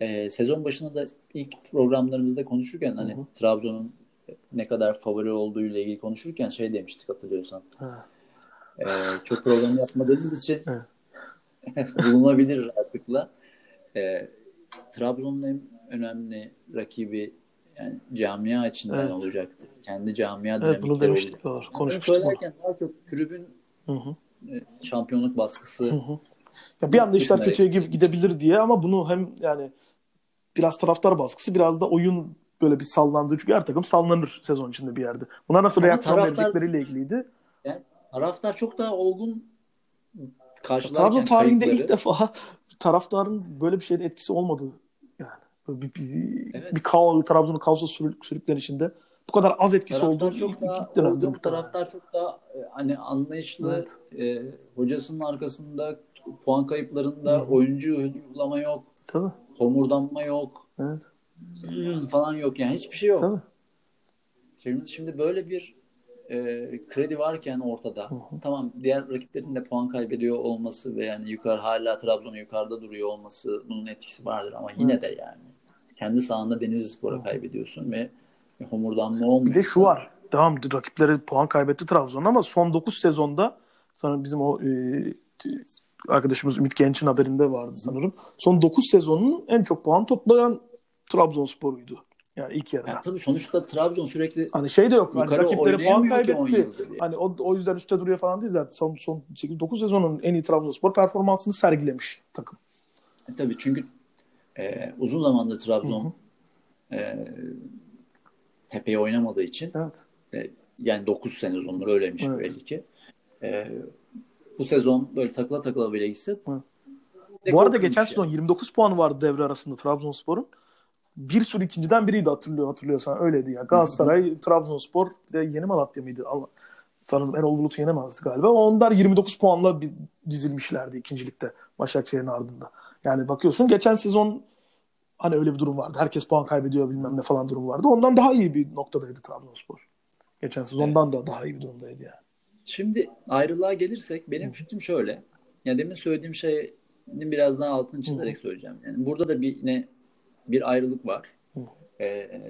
E, sezon başında da ilk programlarımızda konuşurken hani Hı-hı. Trabzon'un ne kadar favori olduğu ile ilgili konuşurken şey demiştik hatırlıyorsan. E, çok program yapmadığımız için bulunabilir rahatlıkla. E, Trabzon'un en önemli rakibi yani camia açısından evet. olacaktır. Kendi camia evet, dinamikleri olacak. Doğru. Yani söylerken daha çok tribün hı hı. E, şampiyonluk baskısı hı hı. Ya bir anda işler kötüye gibi gidebilir diye ama bunu hem yani biraz taraftar baskısı biraz da oyun böyle bir sallandığı çünkü her takım sallanır sezon içinde bir yerde. Buna nasıl reaksiyon verecekleriyle ilgiliydi. Yani taraftar çok daha olgun karşılarken Trabzon tarihinde kayıpları... ilk defa taraftarın böyle bir şeyde etkisi olmadı bir, bir, evet. bir kaos, Trabzon'un kaosa sürüklenişinde bu kadar az etkisi taraftar olduğu çok daha, ilk dönemde bu taraftar çok daha e, hani anlayışlı evet. e, hocasının arkasında puan kayıplarında Hı. oyuncu uygulama yok. Tabii. Homurdanma yok. Evet. falan yok yani hiçbir şey yok. Tabii. Şimdi, şimdi böyle bir e, kredi varken ortada hı hı. tamam diğer rakiplerin de puan kaybediyor olması ve yani yukarı hala Trabzon'un yukarıda duruyor olması bunun etkisi vardır ama yine evet. de yani kendi sahanda Denizli Spor'a kaybediyorsun ve homurdanma olmuyor. Bir de şu var. Tamam rakipleri puan kaybetti Trabzon ama son 9 sezonda sana bizim o e, arkadaşımız Ümit Genç'in haberinde vardı sanırım. Son 9 sezonun en çok puan toplayan Trabzonspor'uydu. Yani ilk yarıda. Yani tabii sonuçta Trabzon sürekli hani şey de yok. Hani rakipleri puan kaybetti. Hani o, o yüzden üstte duruyor falan değil zaten. Son, son 9 sezonun en iyi Trabzonspor performansını sergilemiş takım. E, tabii çünkü e, uzun zamandır Trabzon e, tepeye oynamadığı için evet. e, yani 9 sene onları öyleymiş evet. belli ki. E, bu sezon böyle takıla takıla bile gitse evet. Bu arada geçen yani. sezon 29 puanı vardı devre arasında Trabzonspor'un bir sürü ikinciden biriydi hatırlıyor hatırlıyorsan öyleydi ya. Galatasaray, Trabzonspor ve Yeni Malatya mıydı? Allah. Sanırım Erol Bulut Yeni Malatya galiba. Onlar 29 puanla bir dizilmişlerdi ikincilikte Başakşehir'in ardında. Yani bakıyorsun geçen sezon hani öyle bir durum vardı. Herkes puan kaybediyor bilmem ne falan durum vardı. Ondan daha iyi bir noktadaydı Trabzonspor. Geçen sezondan evet. da daha iyi bir durumdaydı yani. Şimdi ayrılığa gelirsek benim Hı. fikrim şöyle. Ya demin söylediğim şeyin biraz daha altını çizerek Hı. söyleyeceğim. Yani burada da bir ne bir ayrılık var. Ee,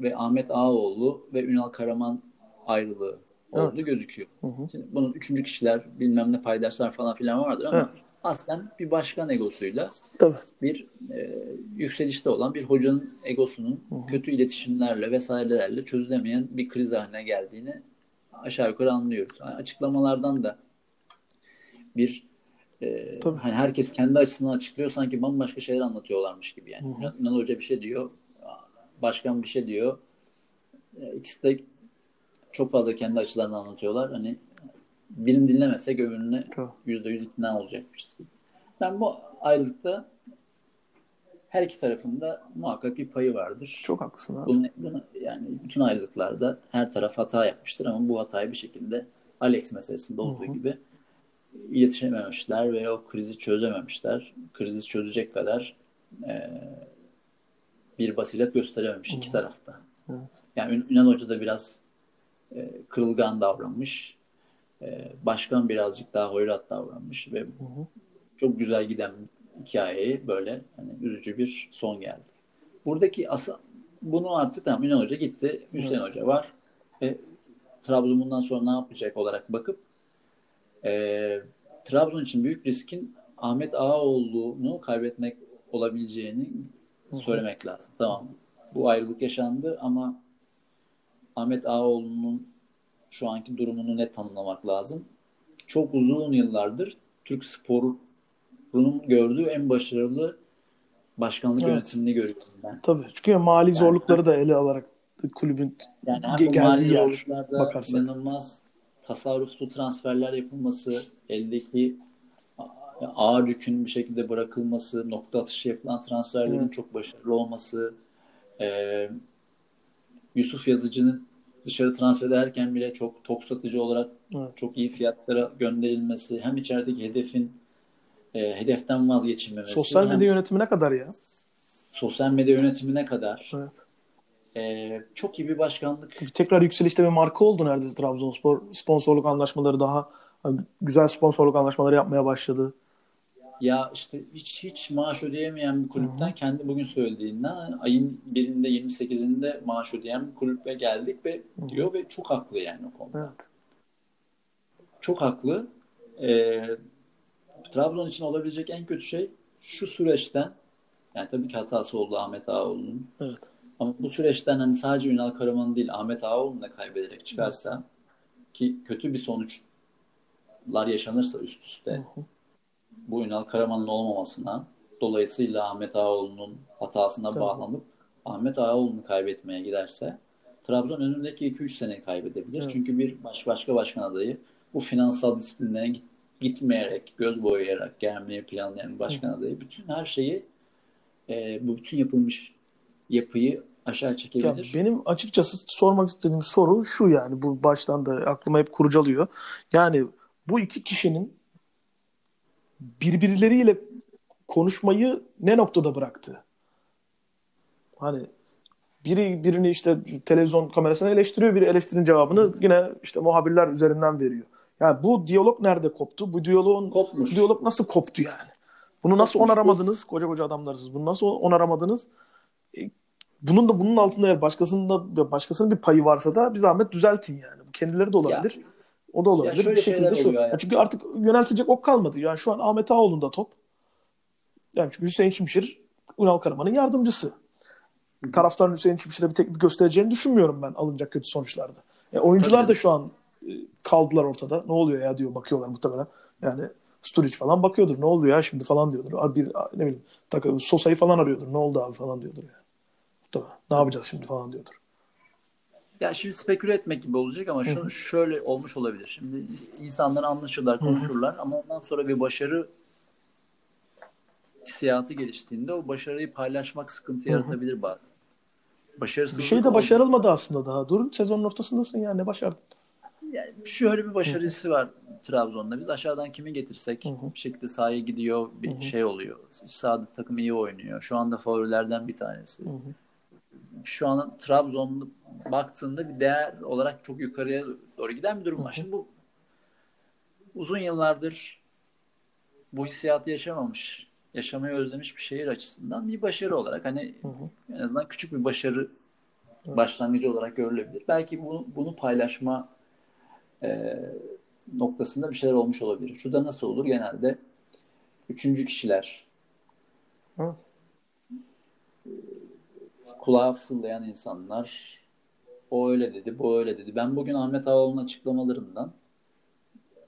ve Ahmet Ağaoğlu ve Ünal Karaman ayrılığı evet. gözüküyor. Hı hı. Şimdi bunun üçüncü kişiler bilmem ne paydaşlar falan filan vardır ama evet. Aslen bir başkan egosuyla Tabii. bir e, yükselişte olan bir hocanın egosunun hı hı. kötü iletişimlerle vesairelerle çözülemeyen bir kriz haline geldiğini aşağı yukarı anlıyoruz. Yani açıklamalardan da bir e, hani herkes kendi açısından açıklıyor sanki bambaşka şeyler anlatıyorlarmış gibi yani. Hı Ünal Hoca bir şey diyor, başkan bir şey diyor. E, ikisi de çok fazla kendi açılarını anlatıyorlar. Hani birini dinlemezsek öbürüne yüzde yüz ikna olacakmışız gibi. Ben bu ayrılıkta her iki tarafında muhakkak bir payı vardır. Çok haklısın abi. Bunun, bunu, yani bütün ayrılıklarda her taraf hata yapmıştır ama bu hatayı bir şekilde Alex meselesinde olduğu Hı-hı. gibi yetişememişler ve o krizi çözememişler. Krizi çözecek kadar e, bir basiret gösterememiş Hı-hı. iki tarafta. Evet. Yani Ünal Hoca da biraz e, kırılgan davranmış. E, başkan birazcık daha hoyrat davranmış ve Hı-hı. çok güzel giden hikayeyi böyle hani üzücü bir son geldi. Buradaki asıl bunu artık tamam Ünal Hoca gitti. Hüseyin evet. Hoca var. E, Trabzon bundan sonra ne yapacak olarak bakıp e, Trabzon için büyük riskin Ahmet Ağaoğlu'nu kaybetmek olabileceğini Hı-hı. söylemek lazım. Tamam. Bu ayrılık yaşandı ama Ahmet Ağaoğlu'nun şu anki durumunu net tanımlamak lazım. Çok uzun yıllardır Türk sporunun gördüğü en başarılı başkanlık evet. yönetimini görüyorum ben. Tabii. Çünkü mali yani, zorlukları da ele alarak kulübün Yani hem geldiği mali yer zorluklarda bakarsak. inanılmaz tasarruflu transferler yapılması, eldeki ağır yükün bir şekilde bırakılması, nokta atışı yapılan transferlerin Evet. çok başarılı olması, e, Yusuf Yazıcı'nın dışarı transfer ederken bile çok tok satıcı olarak Evet. çok iyi fiyatlara gönderilmesi, hem içerideki hedefin e, hedeften vazgeçilmemesi, sosyal medya yönetimine kadar ya. sosyal medya yönetimine kadar Evet. e, çok iyi bir başkanlık tekrar yükselişte bir marka oldu neredeyse Trabzonspor. Sponsorluk anlaşmaları daha güzel sponsorluk anlaşmaları yapmaya başladı. Ya işte hiç hiç maaş ödeyemeyen bir kulüpten kendi bugün söylediğinden ayın birinde 28'inde maaş ödeyen bir kulübe geldik ve diyor ve çok haklı yani o konuda. Evet. Çok haklı. Ee, Trabzon için olabilecek en kötü şey şu süreçten yani tabii ki hatası oldu Ahmet Ağaoğlu'nun. Evet. Ama bu süreçten hani sadece Ünal Karaman'ı değil Ahmet Ağaoğlu'nu da kaybederek çıkarsa ki kötü bir sonuçlar yaşanırsa üst üste bu Ünal Karaman'ın olmamasına dolayısıyla Ahmet Ağaoğlu'nun hatasına Tabii. bağlanıp Ahmet Ağaoğlu'nu kaybetmeye giderse Trabzon önündeki 2-3 seneyi kaybedebilir. Evet. Çünkü bir baş, başka başkan adayı bu finansal disipline git- gitmeyerek, göz boyayarak gelmeyi planlayan başkan adayı bütün her şeyi e, bu bütün yapılmış yapıyı aşağı Ya çekebilir. benim açıkçası sormak istediğim soru şu yani bu baştan da aklıma hep kurcalıyor. Yani bu iki kişinin birbirleriyle konuşmayı ne noktada bıraktı? Hani biri birini işte televizyon kamerasına eleştiriyor, biri eleştirinin cevabını yine işte muhabirler üzerinden veriyor. Yani bu diyalog nerede koptu? Bu diyaloğun Kopmuş. bu diyalog nasıl koptu yani? Bunu nasıl Kopmuş. onaramadınız? Koca koca adamlarsınız. Bunu nasıl onaramadınız? E, Bunun da bunun altında eğer başkasının da başkasının bir payı varsa da bir zahmet düzeltin yani. Kendileri de olabilir. O da olabilir. Ya şöyle bir şekilde şu. oluyor Ya hayatım. çünkü artık yöneltecek ok kalmadı. Yani şu an Ahmet Ağoğlu'nda top. Yani çünkü Hüseyin Şimşir Ünal Karaman'ın yardımcısı. Taraftarın Hüseyin Şimşir'e bir teknik göstereceğini düşünmüyorum ben alınacak kötü sonuçlarda. E, oyuncular Tabii. da şu an e, kaldılar ortada. Ne oluyor ya diyor bakıyorlar muhtemelen. Yani Sturridge falan bakıyordur. Ne oluyor ya şimdi falan diyordur. Bir ne bileyim Sosa'yı falan arıyordur. Ne oldu abi falan diyordur yani. Muhtemelen. Ne yapacağız şimdi falan diyordur. Ya şimdi speküle etmek gibi olacak ama şu, şöyle olmuş olabilir. Şimdi insanlar anlaşırlar, konuşurlar ama ondan sonra bir başarı hissiyatı geliştiğinde o başarıyı paylaşmak sıkıntı yaratabilir bazen. Bir Başarısızlık şey de oldu- başarılmadı aslında daha. Durun sezonun ortasındasın yani ne başardın? Yani şöyle bir başarısı var Trabzon'da. Biz aşağıdan kimi getirsek bir şekilde sahaya gidiyor, bir şey oluyor. Sahada takım iyi oynuyor. Şu anda favorilerden bir tanesi. Şu an Trabzon'da baktığında bir değer olarak çok yukarıya doğru giden bir durum var. Şimdi bu uzun yıllardır bu hissiyatı yaşamamış, yaşamayı özlemiş bir şehir açısından bir başarı olarak hani en azından küçük bir başarı başlangıcı olarak görülebilir. Belki bunu, bunu paylaşma e, noktasında bir şeyler olmuş olabilir. Şu da nasıl olur? Genelde üçüncü kişiler Evet. kulağa fısıldayan insanlar o öyle dedi, bu öyle dedi. Ben bugün Ahmet Ağaoğlu'nun açıklamalarından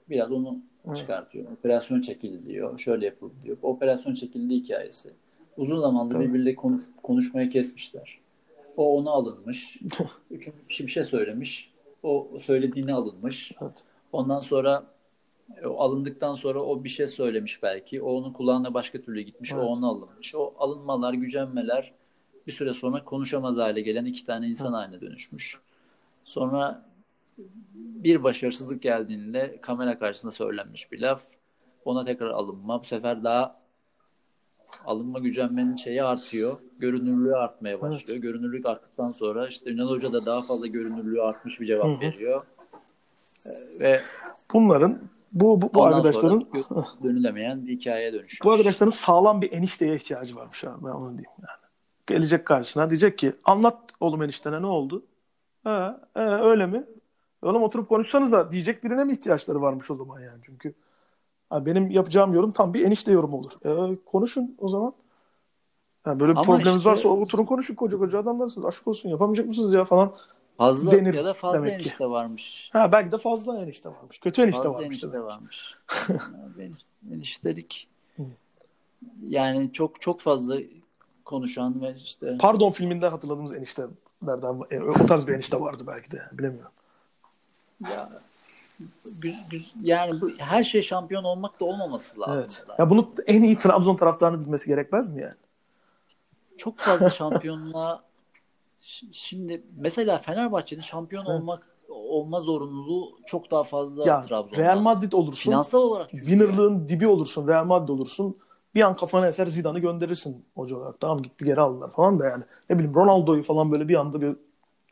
biraz onu çıkartıyorum. Operasyon çekildi diyor. Şöyle yapıldı diyor. Operasyon çekildi hikayesi. Uzun zamandır Tabii. birbirleriyle konuş, konuşmayı kesmişler. O ona alınmış. Üçüncü kişi bir şey söylemiş. O söylediğine alınmış. Evet. Ondan sonra e, o alındıktan sonra o bir şey söylemiş belki. O onun kulağına başka türlü gitmiş. O Evet. ona alınmış. O alınmalar, gücenmeler bir süre sonra konuşamaz hale gelen iki tane insan haline dönüşmüş. Sonra bir başarısızlık geldiğinde kamera karşısında söylenmiş bir laf. Ona tekrar alınma. Bu sefer daha alınma gücenmenin şeyi artıyor. Görünürlüğü artmaya başlıyor. Görünürlük arttıktan sonra işte Ünal Hoca da daha fazla görünürlüğü artmış bir cevap Hı hı. veriyor. Ee, Ve Bunların bu bu, bu arkadaşların dönülemeyen bir hikayeye dönüşüyor. bu arkadaşların sağlam bir enişteye ihtiyacı varmış abi ben onu diyeyim yani. Gelecek karşısına diyecek ki anlat oğlum eniştene ne oldu? He, he, öyle mi? Oğlum oturup konuşsanıza diyecek birine mi ihtiyaçları varmış o zaman yani çünkü ha, benim yapacağım yorum tam bir enişte yorumu olur. E, konuşun o zaman. Yani böyle bir Ama probleminiz işte- varsa oturun konuşun koca koca adamlarsınız. Aşk olsun yapamayacak mısınız ya falan. Fazla denir ya da fazla demek ki. enişte varmış. Ha belki de fazla enişte varmış. Kötü enişte Fazla varmış. enişte demek. varmış. Yani eniştelik yani çok çok fazla konuşan ve işte Pardon filminden hatırladığımız enişte nereden e, o tarz bir enişte vardı belki de bilemiyorum. Ya yani bu her şey şampiyon olmak da olmaması lazım. Evet. Zaten. Ya bunu en iyi Trabzon taraftarını bilmesi gerekmez mi yani? Çok fazla şampiyonluğa şimdi mesela Fenerbahçe'nin şampiyon evet. olmak olma zorunluluğu çok daha fazla ya, Trabzon'da. Real Madrid olursun. Finansal olarak. Winner'lığın dibi olursun. Real Madrid olursun. Bir an kafana eser Zidane'ı gönderirsin hoca olarak. Tamam gitti geri aldılar falan da yani. Ne bileyim Ronaldo'yu falan böyle bir anda gö-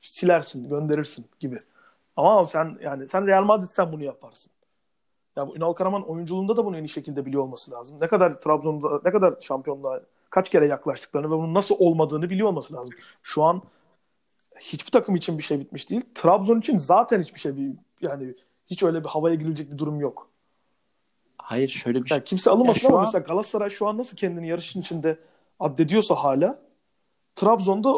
silersin, gönderirsin gibi. Ama sen yani sen Real Madrid sen bunu yaparsın. Ya bu Ünal Karaman oyunculuğunda da bunu en iyi şekilde biliyor olması lazım. Ne kadar Trabzon'da ne kadar şampiyonluğa kaç kere yaklaştıklarını ve bunun nasıl olmadığını biliyor olması lazım. Şu an hiçbir takım için bir şey bitmiş değil. Trabzon için zaten hiçbir şey bir yani hiç öyle bir havaya girilecek bir durum yok. Hayır şöyle bir şey. Yani kimse alınmasın yani ama an... mesela Galatasaray şu an nasıl kendini yarışın içinde addediyorsa hala Trabzon'da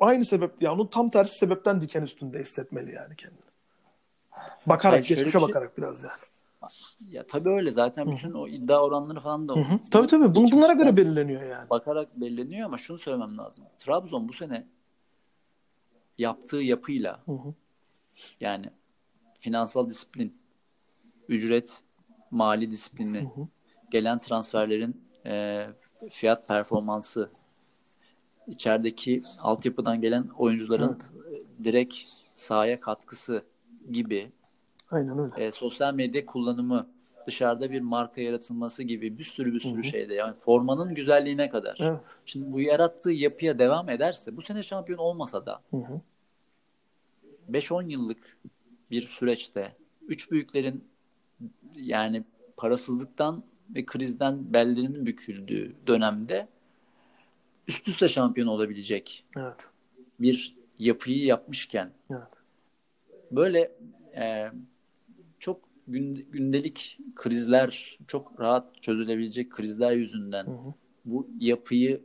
aynı sebep yani onun tam tersi sebepten diken üstünde hissetmeli yani kendini. Bakarak Hayır, geçmişe şey... bakarak biraz yani. Ya tabii öyle zaten bütün Hı-hı. o iddia oranları falan da Hı-hı. Tabii tabii Bun, bunlara göre belirleniyor yani. Bakarak belirleniyor ama şunu söylemem lazım. Trabzon bu sene yaptığı yapıyla Hı-hı. yani finansal disiplin, ücret, mali disiplini, gelen transferlerin e, fiyat performansı, içerideki altyapıdan gelen oyuncuların evet. direkt sahaya katkısı gibi Aynen öyle. E, sosyal medya kullanımı, dışarıda bir marka yaratılması gibi bir sürü bir sürü Hı-hı. şeyde yani formanın güzelliğine kadar. Evet. Şimdi bu yarattığı yapıya devam ederse bu sene şampiyon olmasa da Hı-hı. 5-10 yıllık bir süreçte üç büyüklerin yani parasızlıktan ve krizden bellerinin büküldüğü dönemde üst üste şampiyon olabilecek evet. bir yapıyı yapmışken evet. böyle e, çok gündelik krizler çok rahat çözülebilecek krizler yüzünden hı hı. bu yapıyı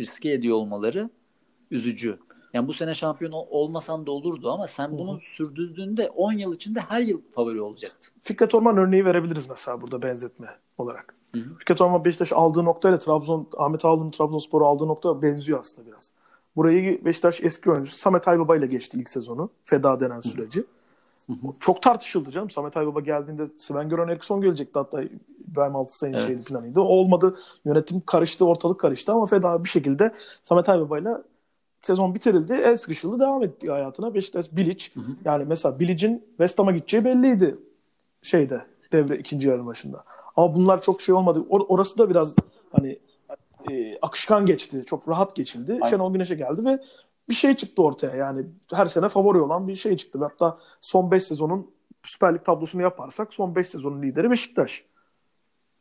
riske ediyor olmaları üzücü. Yani bu sene şampiyon olmasan da olurdu ama sen bunu Hı-hı. sürdürdüğünde 10 yıl içinde her yıl favori olacaktın. Fikret Orman örneği verebiliriz mesela burada benzetme olarak. Hı-hı. Fikret Orman Beşiktaş aldığı noktayla Trabzon Ahmet Ağaoğlu'nun Trabzonspor'u aldığı nokta benziyor aslında biraz. Burayı Beşiktaş eski oyuncusu Samet Aybaba ile geçti ilk sezonu. Feda denen süreci. Hı-hı. Çok tartışıldı canım. Samet Aybaba geldiğinde Sven Göran Eriksson gelecekti hatta İbrahim Altısay'ın evet. şeydi planıydı. O olmadı. Yönetim karıştı, ortalık karıştı ama Feda bir şekilde Samet Aybaba ile sezon bitirildi. El sıkışıldı devam etti hayatına. Beşiktaş Bilic yani mesela Bilic'in West Ham'a gideceği belliydi şeyde devre ikinci yarı başında. Ama bunlar çok şey olmadı. Or- orası da biraz hani e, akışkan geçti. Çok rahat geçildi. Aynen. Şenol Güneş'e geldi ve bir şey çıktı ortaya. Yani her sene favori olan bir şey çıktı. Hatta son 5 sezonun Süper Lig tablosunu yaparsak son 5 sezonun lideri Beşiktaş.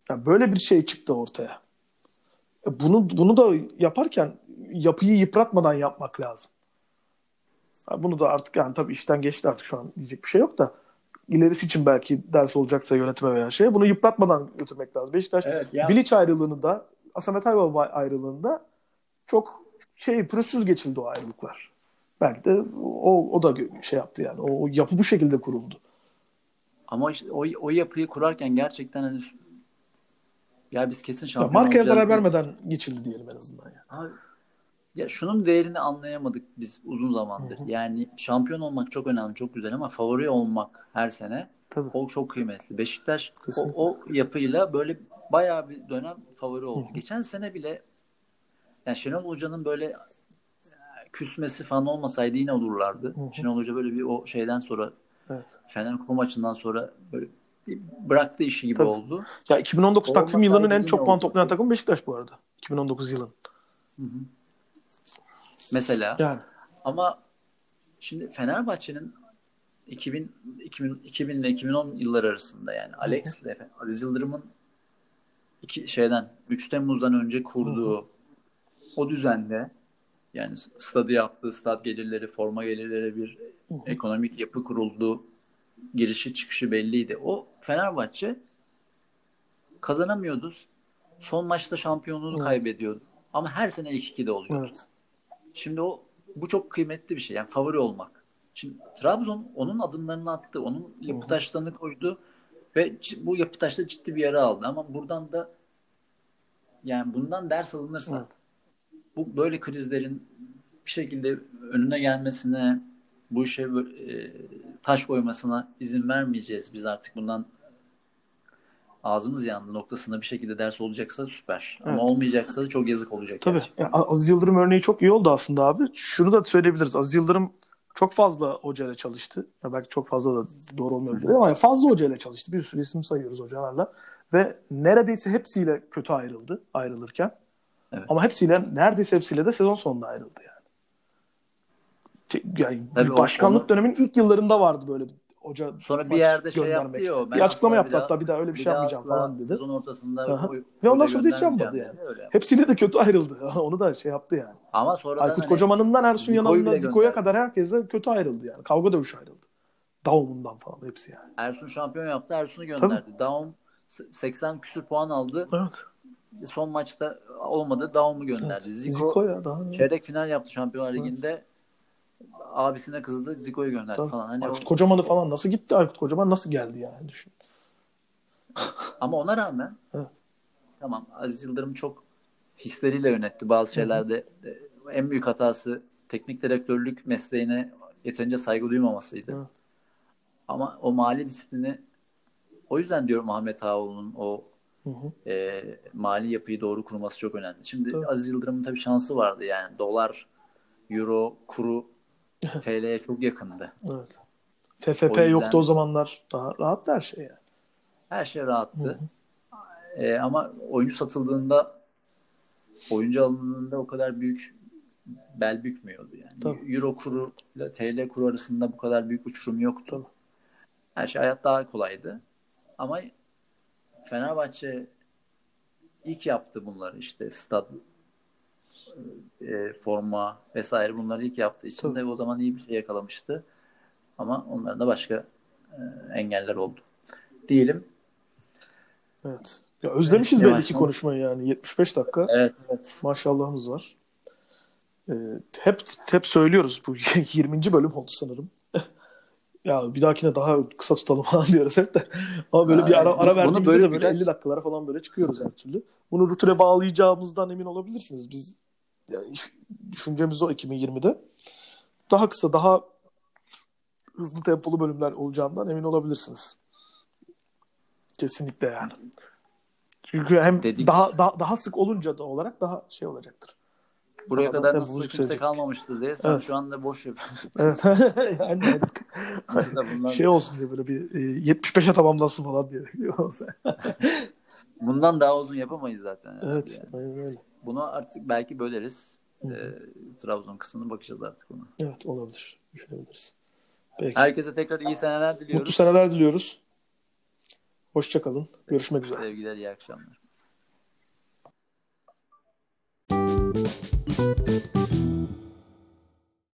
Yani böyle bir şey çıktı ortaya. E, bunu bunu da yaparken yapıyı yıpratmadan yapmak lazım. Bunu da artık yani tabii işten geçti artık şu an diyecek bir şey yok da ilerisi için belki ders olacaksa yönetime veya şeye bunu yıpratmadan götürmek lazım. Beşiktaş evet, yani... Bilic ayrılığını da Asamet Aybaba ayrılığında çok şey pürüzsüz geçildi o ayrılıklar. Belki de o, o da şey yaptı yani. O, o yapı bu şekilde kuruldu. Ama işte o, o yapıyı kurarken gerçekten hani ya biz kesin şampiyon ya markaya zarar vermeden geçildi diyelim en azından yani. Abi, ya şunun değerini anlayamadık biz uzun zamandır. Hı hı. Yani şampiyon olmak çok önemli, çok güzel ama favori olmak her sene Tabii. o çok kıymetli. Beşiktaş o, o yapıyla böyle bayağı bir dönem favori oldu. Hı hı. Geçen sene bile yani Şenol Hoca'nın böyle e, küsmesi falan olmasaydı yine olurlardı. Hı hı. Şenol Hoca böyle bir o şeyden sonra evet. Fener Kupa maçından sonra böyle bıraktı işi gibi Tabii. oldu. Ya 2019 takvim yılının en çok puan toplayan takım Beşiktaş bu arada. 2019 yılın. Hı hı. Mesela. Yani. Ama şimdi Fenerbahçe'nin 2000, 2000, 2000 ile 2010 yılları arasında yani Alex ile Aziz Yıldırım'ın iki şeyden 3 Temmuz'dan önce kurduğu Hı-hı. o düzende yani stadı yaptığı stat gelirleri, forma gelirleri bir Hı-hı. ekonomik yapı kuruldu. Girişi çıkışı belliydi. O Fenerbahçe kazanamıyordu. Son maçta şampiyonluğunu evet. kaybediyordu. Ama her sene ilk 2'de oluyordu. Evet. Şimdi o bu çok kıymetli bir şey. Yani favori olmak. Şimdi Trabzon onun adımlarını attı. Onun yapı taşlarını koydu ve bu yapı taşta ciddi bir yara aldı. Ama buradan da yani bundan ders alınırsa evet. bu böyle krizlerin bir şekilde önüne gelmesine bu işe e, taş koymasına izin vermeyeceğiz biz artık bundan ağzımız yandı noktasında bir şekilde ders olacaksa süper. Evet. Ama olmayacaksa da çok yazık olacak. Tabii. Yani Aziz Yıldırım örneği çok iyi oldu aslında abi. Şunu da söyleyebiliriz. Aziz Yıldırım çok fazla hocayla çalıştı. Ya belki çok fazla da doğru olmayabilir ama fazla hocayla çalıştı. Bir sürü isim sayıyoruz hocalarla. Ve neredeyse hepsiyle kötü ayrıldı ayrılırken. Evet. Ama hepsiyle neredeyse hepsiyle de sezon sonunda ayrıldı yani. Yani Tabii başkanlık onu... döneminin ilk yıllarında vardı böyle hoca sonra bir yerde şey yaptı ya bir açıklama yaptı bir hatta bir daha öyle bir, bir şey yapmayacağım falan dedi. Sezon ortasında ve ondan sonra da hiç yapmadı yani. Öyle. Hepsiyle de kötü ayrıldı. Onu da şey yaptı yani. Ama sonra Aykut hani, Kocaman'ından Ersun Yanal'ından Ziko'ya kadar herkesle kötü ayrıldı yani. Kavga dövüş ayrıldı. Daum'undan falan hepsi yani. Ersun şampiyon yaptı. Ersun'u gönderdi. Tabii. Daum 80 küsür puan aldı. Evet. Son maçta olmadı. Daum'u gönderdi. Evet. Zico, Zico ya, daha çeyrek final yaptı Şampiyonlar Ligi'nde. Evet abisine kızdı Zico'yu gönderdi Tabii. falan. Hani Aykut o... Kocaman'ı falan nasıl gitti Aykut Kocaman nasıl geldi yani düşün. Ama ona rağmen evet. tamam Aziz Yıldırım çok hisleriyle yönetti bazı şeylerde. Hı-hı. En büyük hatası teknik direktörlük mesleğine yeterince saygı duymamasıydı. Evet. Ama o mali disiplini o yüzden diyorum Ahmet Ağoğlu'nun o E, mali yapıyı doğru kurması çok önemli. Şimdi tabii. Aziz Yıldırım'ın tabii şansı vardı yani dolar, euro, kuru TL'ye çok yakındı. Evet. FFP o yüzden, yoktu o zamanlar. Daha rahat her şey yani. Her şey rahattı. Ee, ama oyuncu satıldığında oyuncu alındığında o kadar büyük bel bükmüyordu yani. Tabii. Euro kuru ile TL kuru arasında bu kadar büyük uçurum yoktu. Tabii. Her şey hayat daha kolaydı. Ama Fenerbahçe ilk yaptı bunları işte stad e, forma vesaire bunları ilk yaptığı için Tabii. de o zaman iyi bir şey yakalamıştı. Ama onların da başka e, engeller oldu. Diyelim. Evet. Ya özlemişiz evet, belli ki konuşmayı yani. 75 dakika. Evet, evet. Maşallahımız var. Ee, hep hep söylüyoruz bu 20. bölüm oldu sanırım. ya bir dahakine daha kısa tutalım falan diyoruz hep de. Ama böyle ha, bir ara, ara verdiğimizde böyle de böyle birkaç... 50 dakikalara falan böyle çıkıyoruz her türlü. Bunu rutine bağlayacağımızdan emin olabilirsiniz. Biz yani düşüncemiz o 2020'de. Daha kısa, daha hızlı tempolu bölümler olacağından emin olabilirsiniz. Kesinlikle yani. Çünkü hem Dedik. daha, daha daha sık olunca da olarak daha şey olacaktır. Buraya daha kadar nasıl kimse kalmamıştır diye sen evet. şu anda boş yapıyorsun. Evet. yani, yani şey olsun diye böyle bir e, 75'e tamamlansın falan diye. Bundan daha uzun yapamayız zaten. Evet. Yani. Aynen öyle. Bunu artık belki böleriz. E, Trabzon kısmını bakacağız artık ona. Evet olabilir. Düşünebiliriz. Peki. Herkese tekrar iyi seneler diliyoruz. Mutlu seneler diliyoruz. Hoşçakalın. Görüşmek üzere. Sevgiler, iyi akşamlar.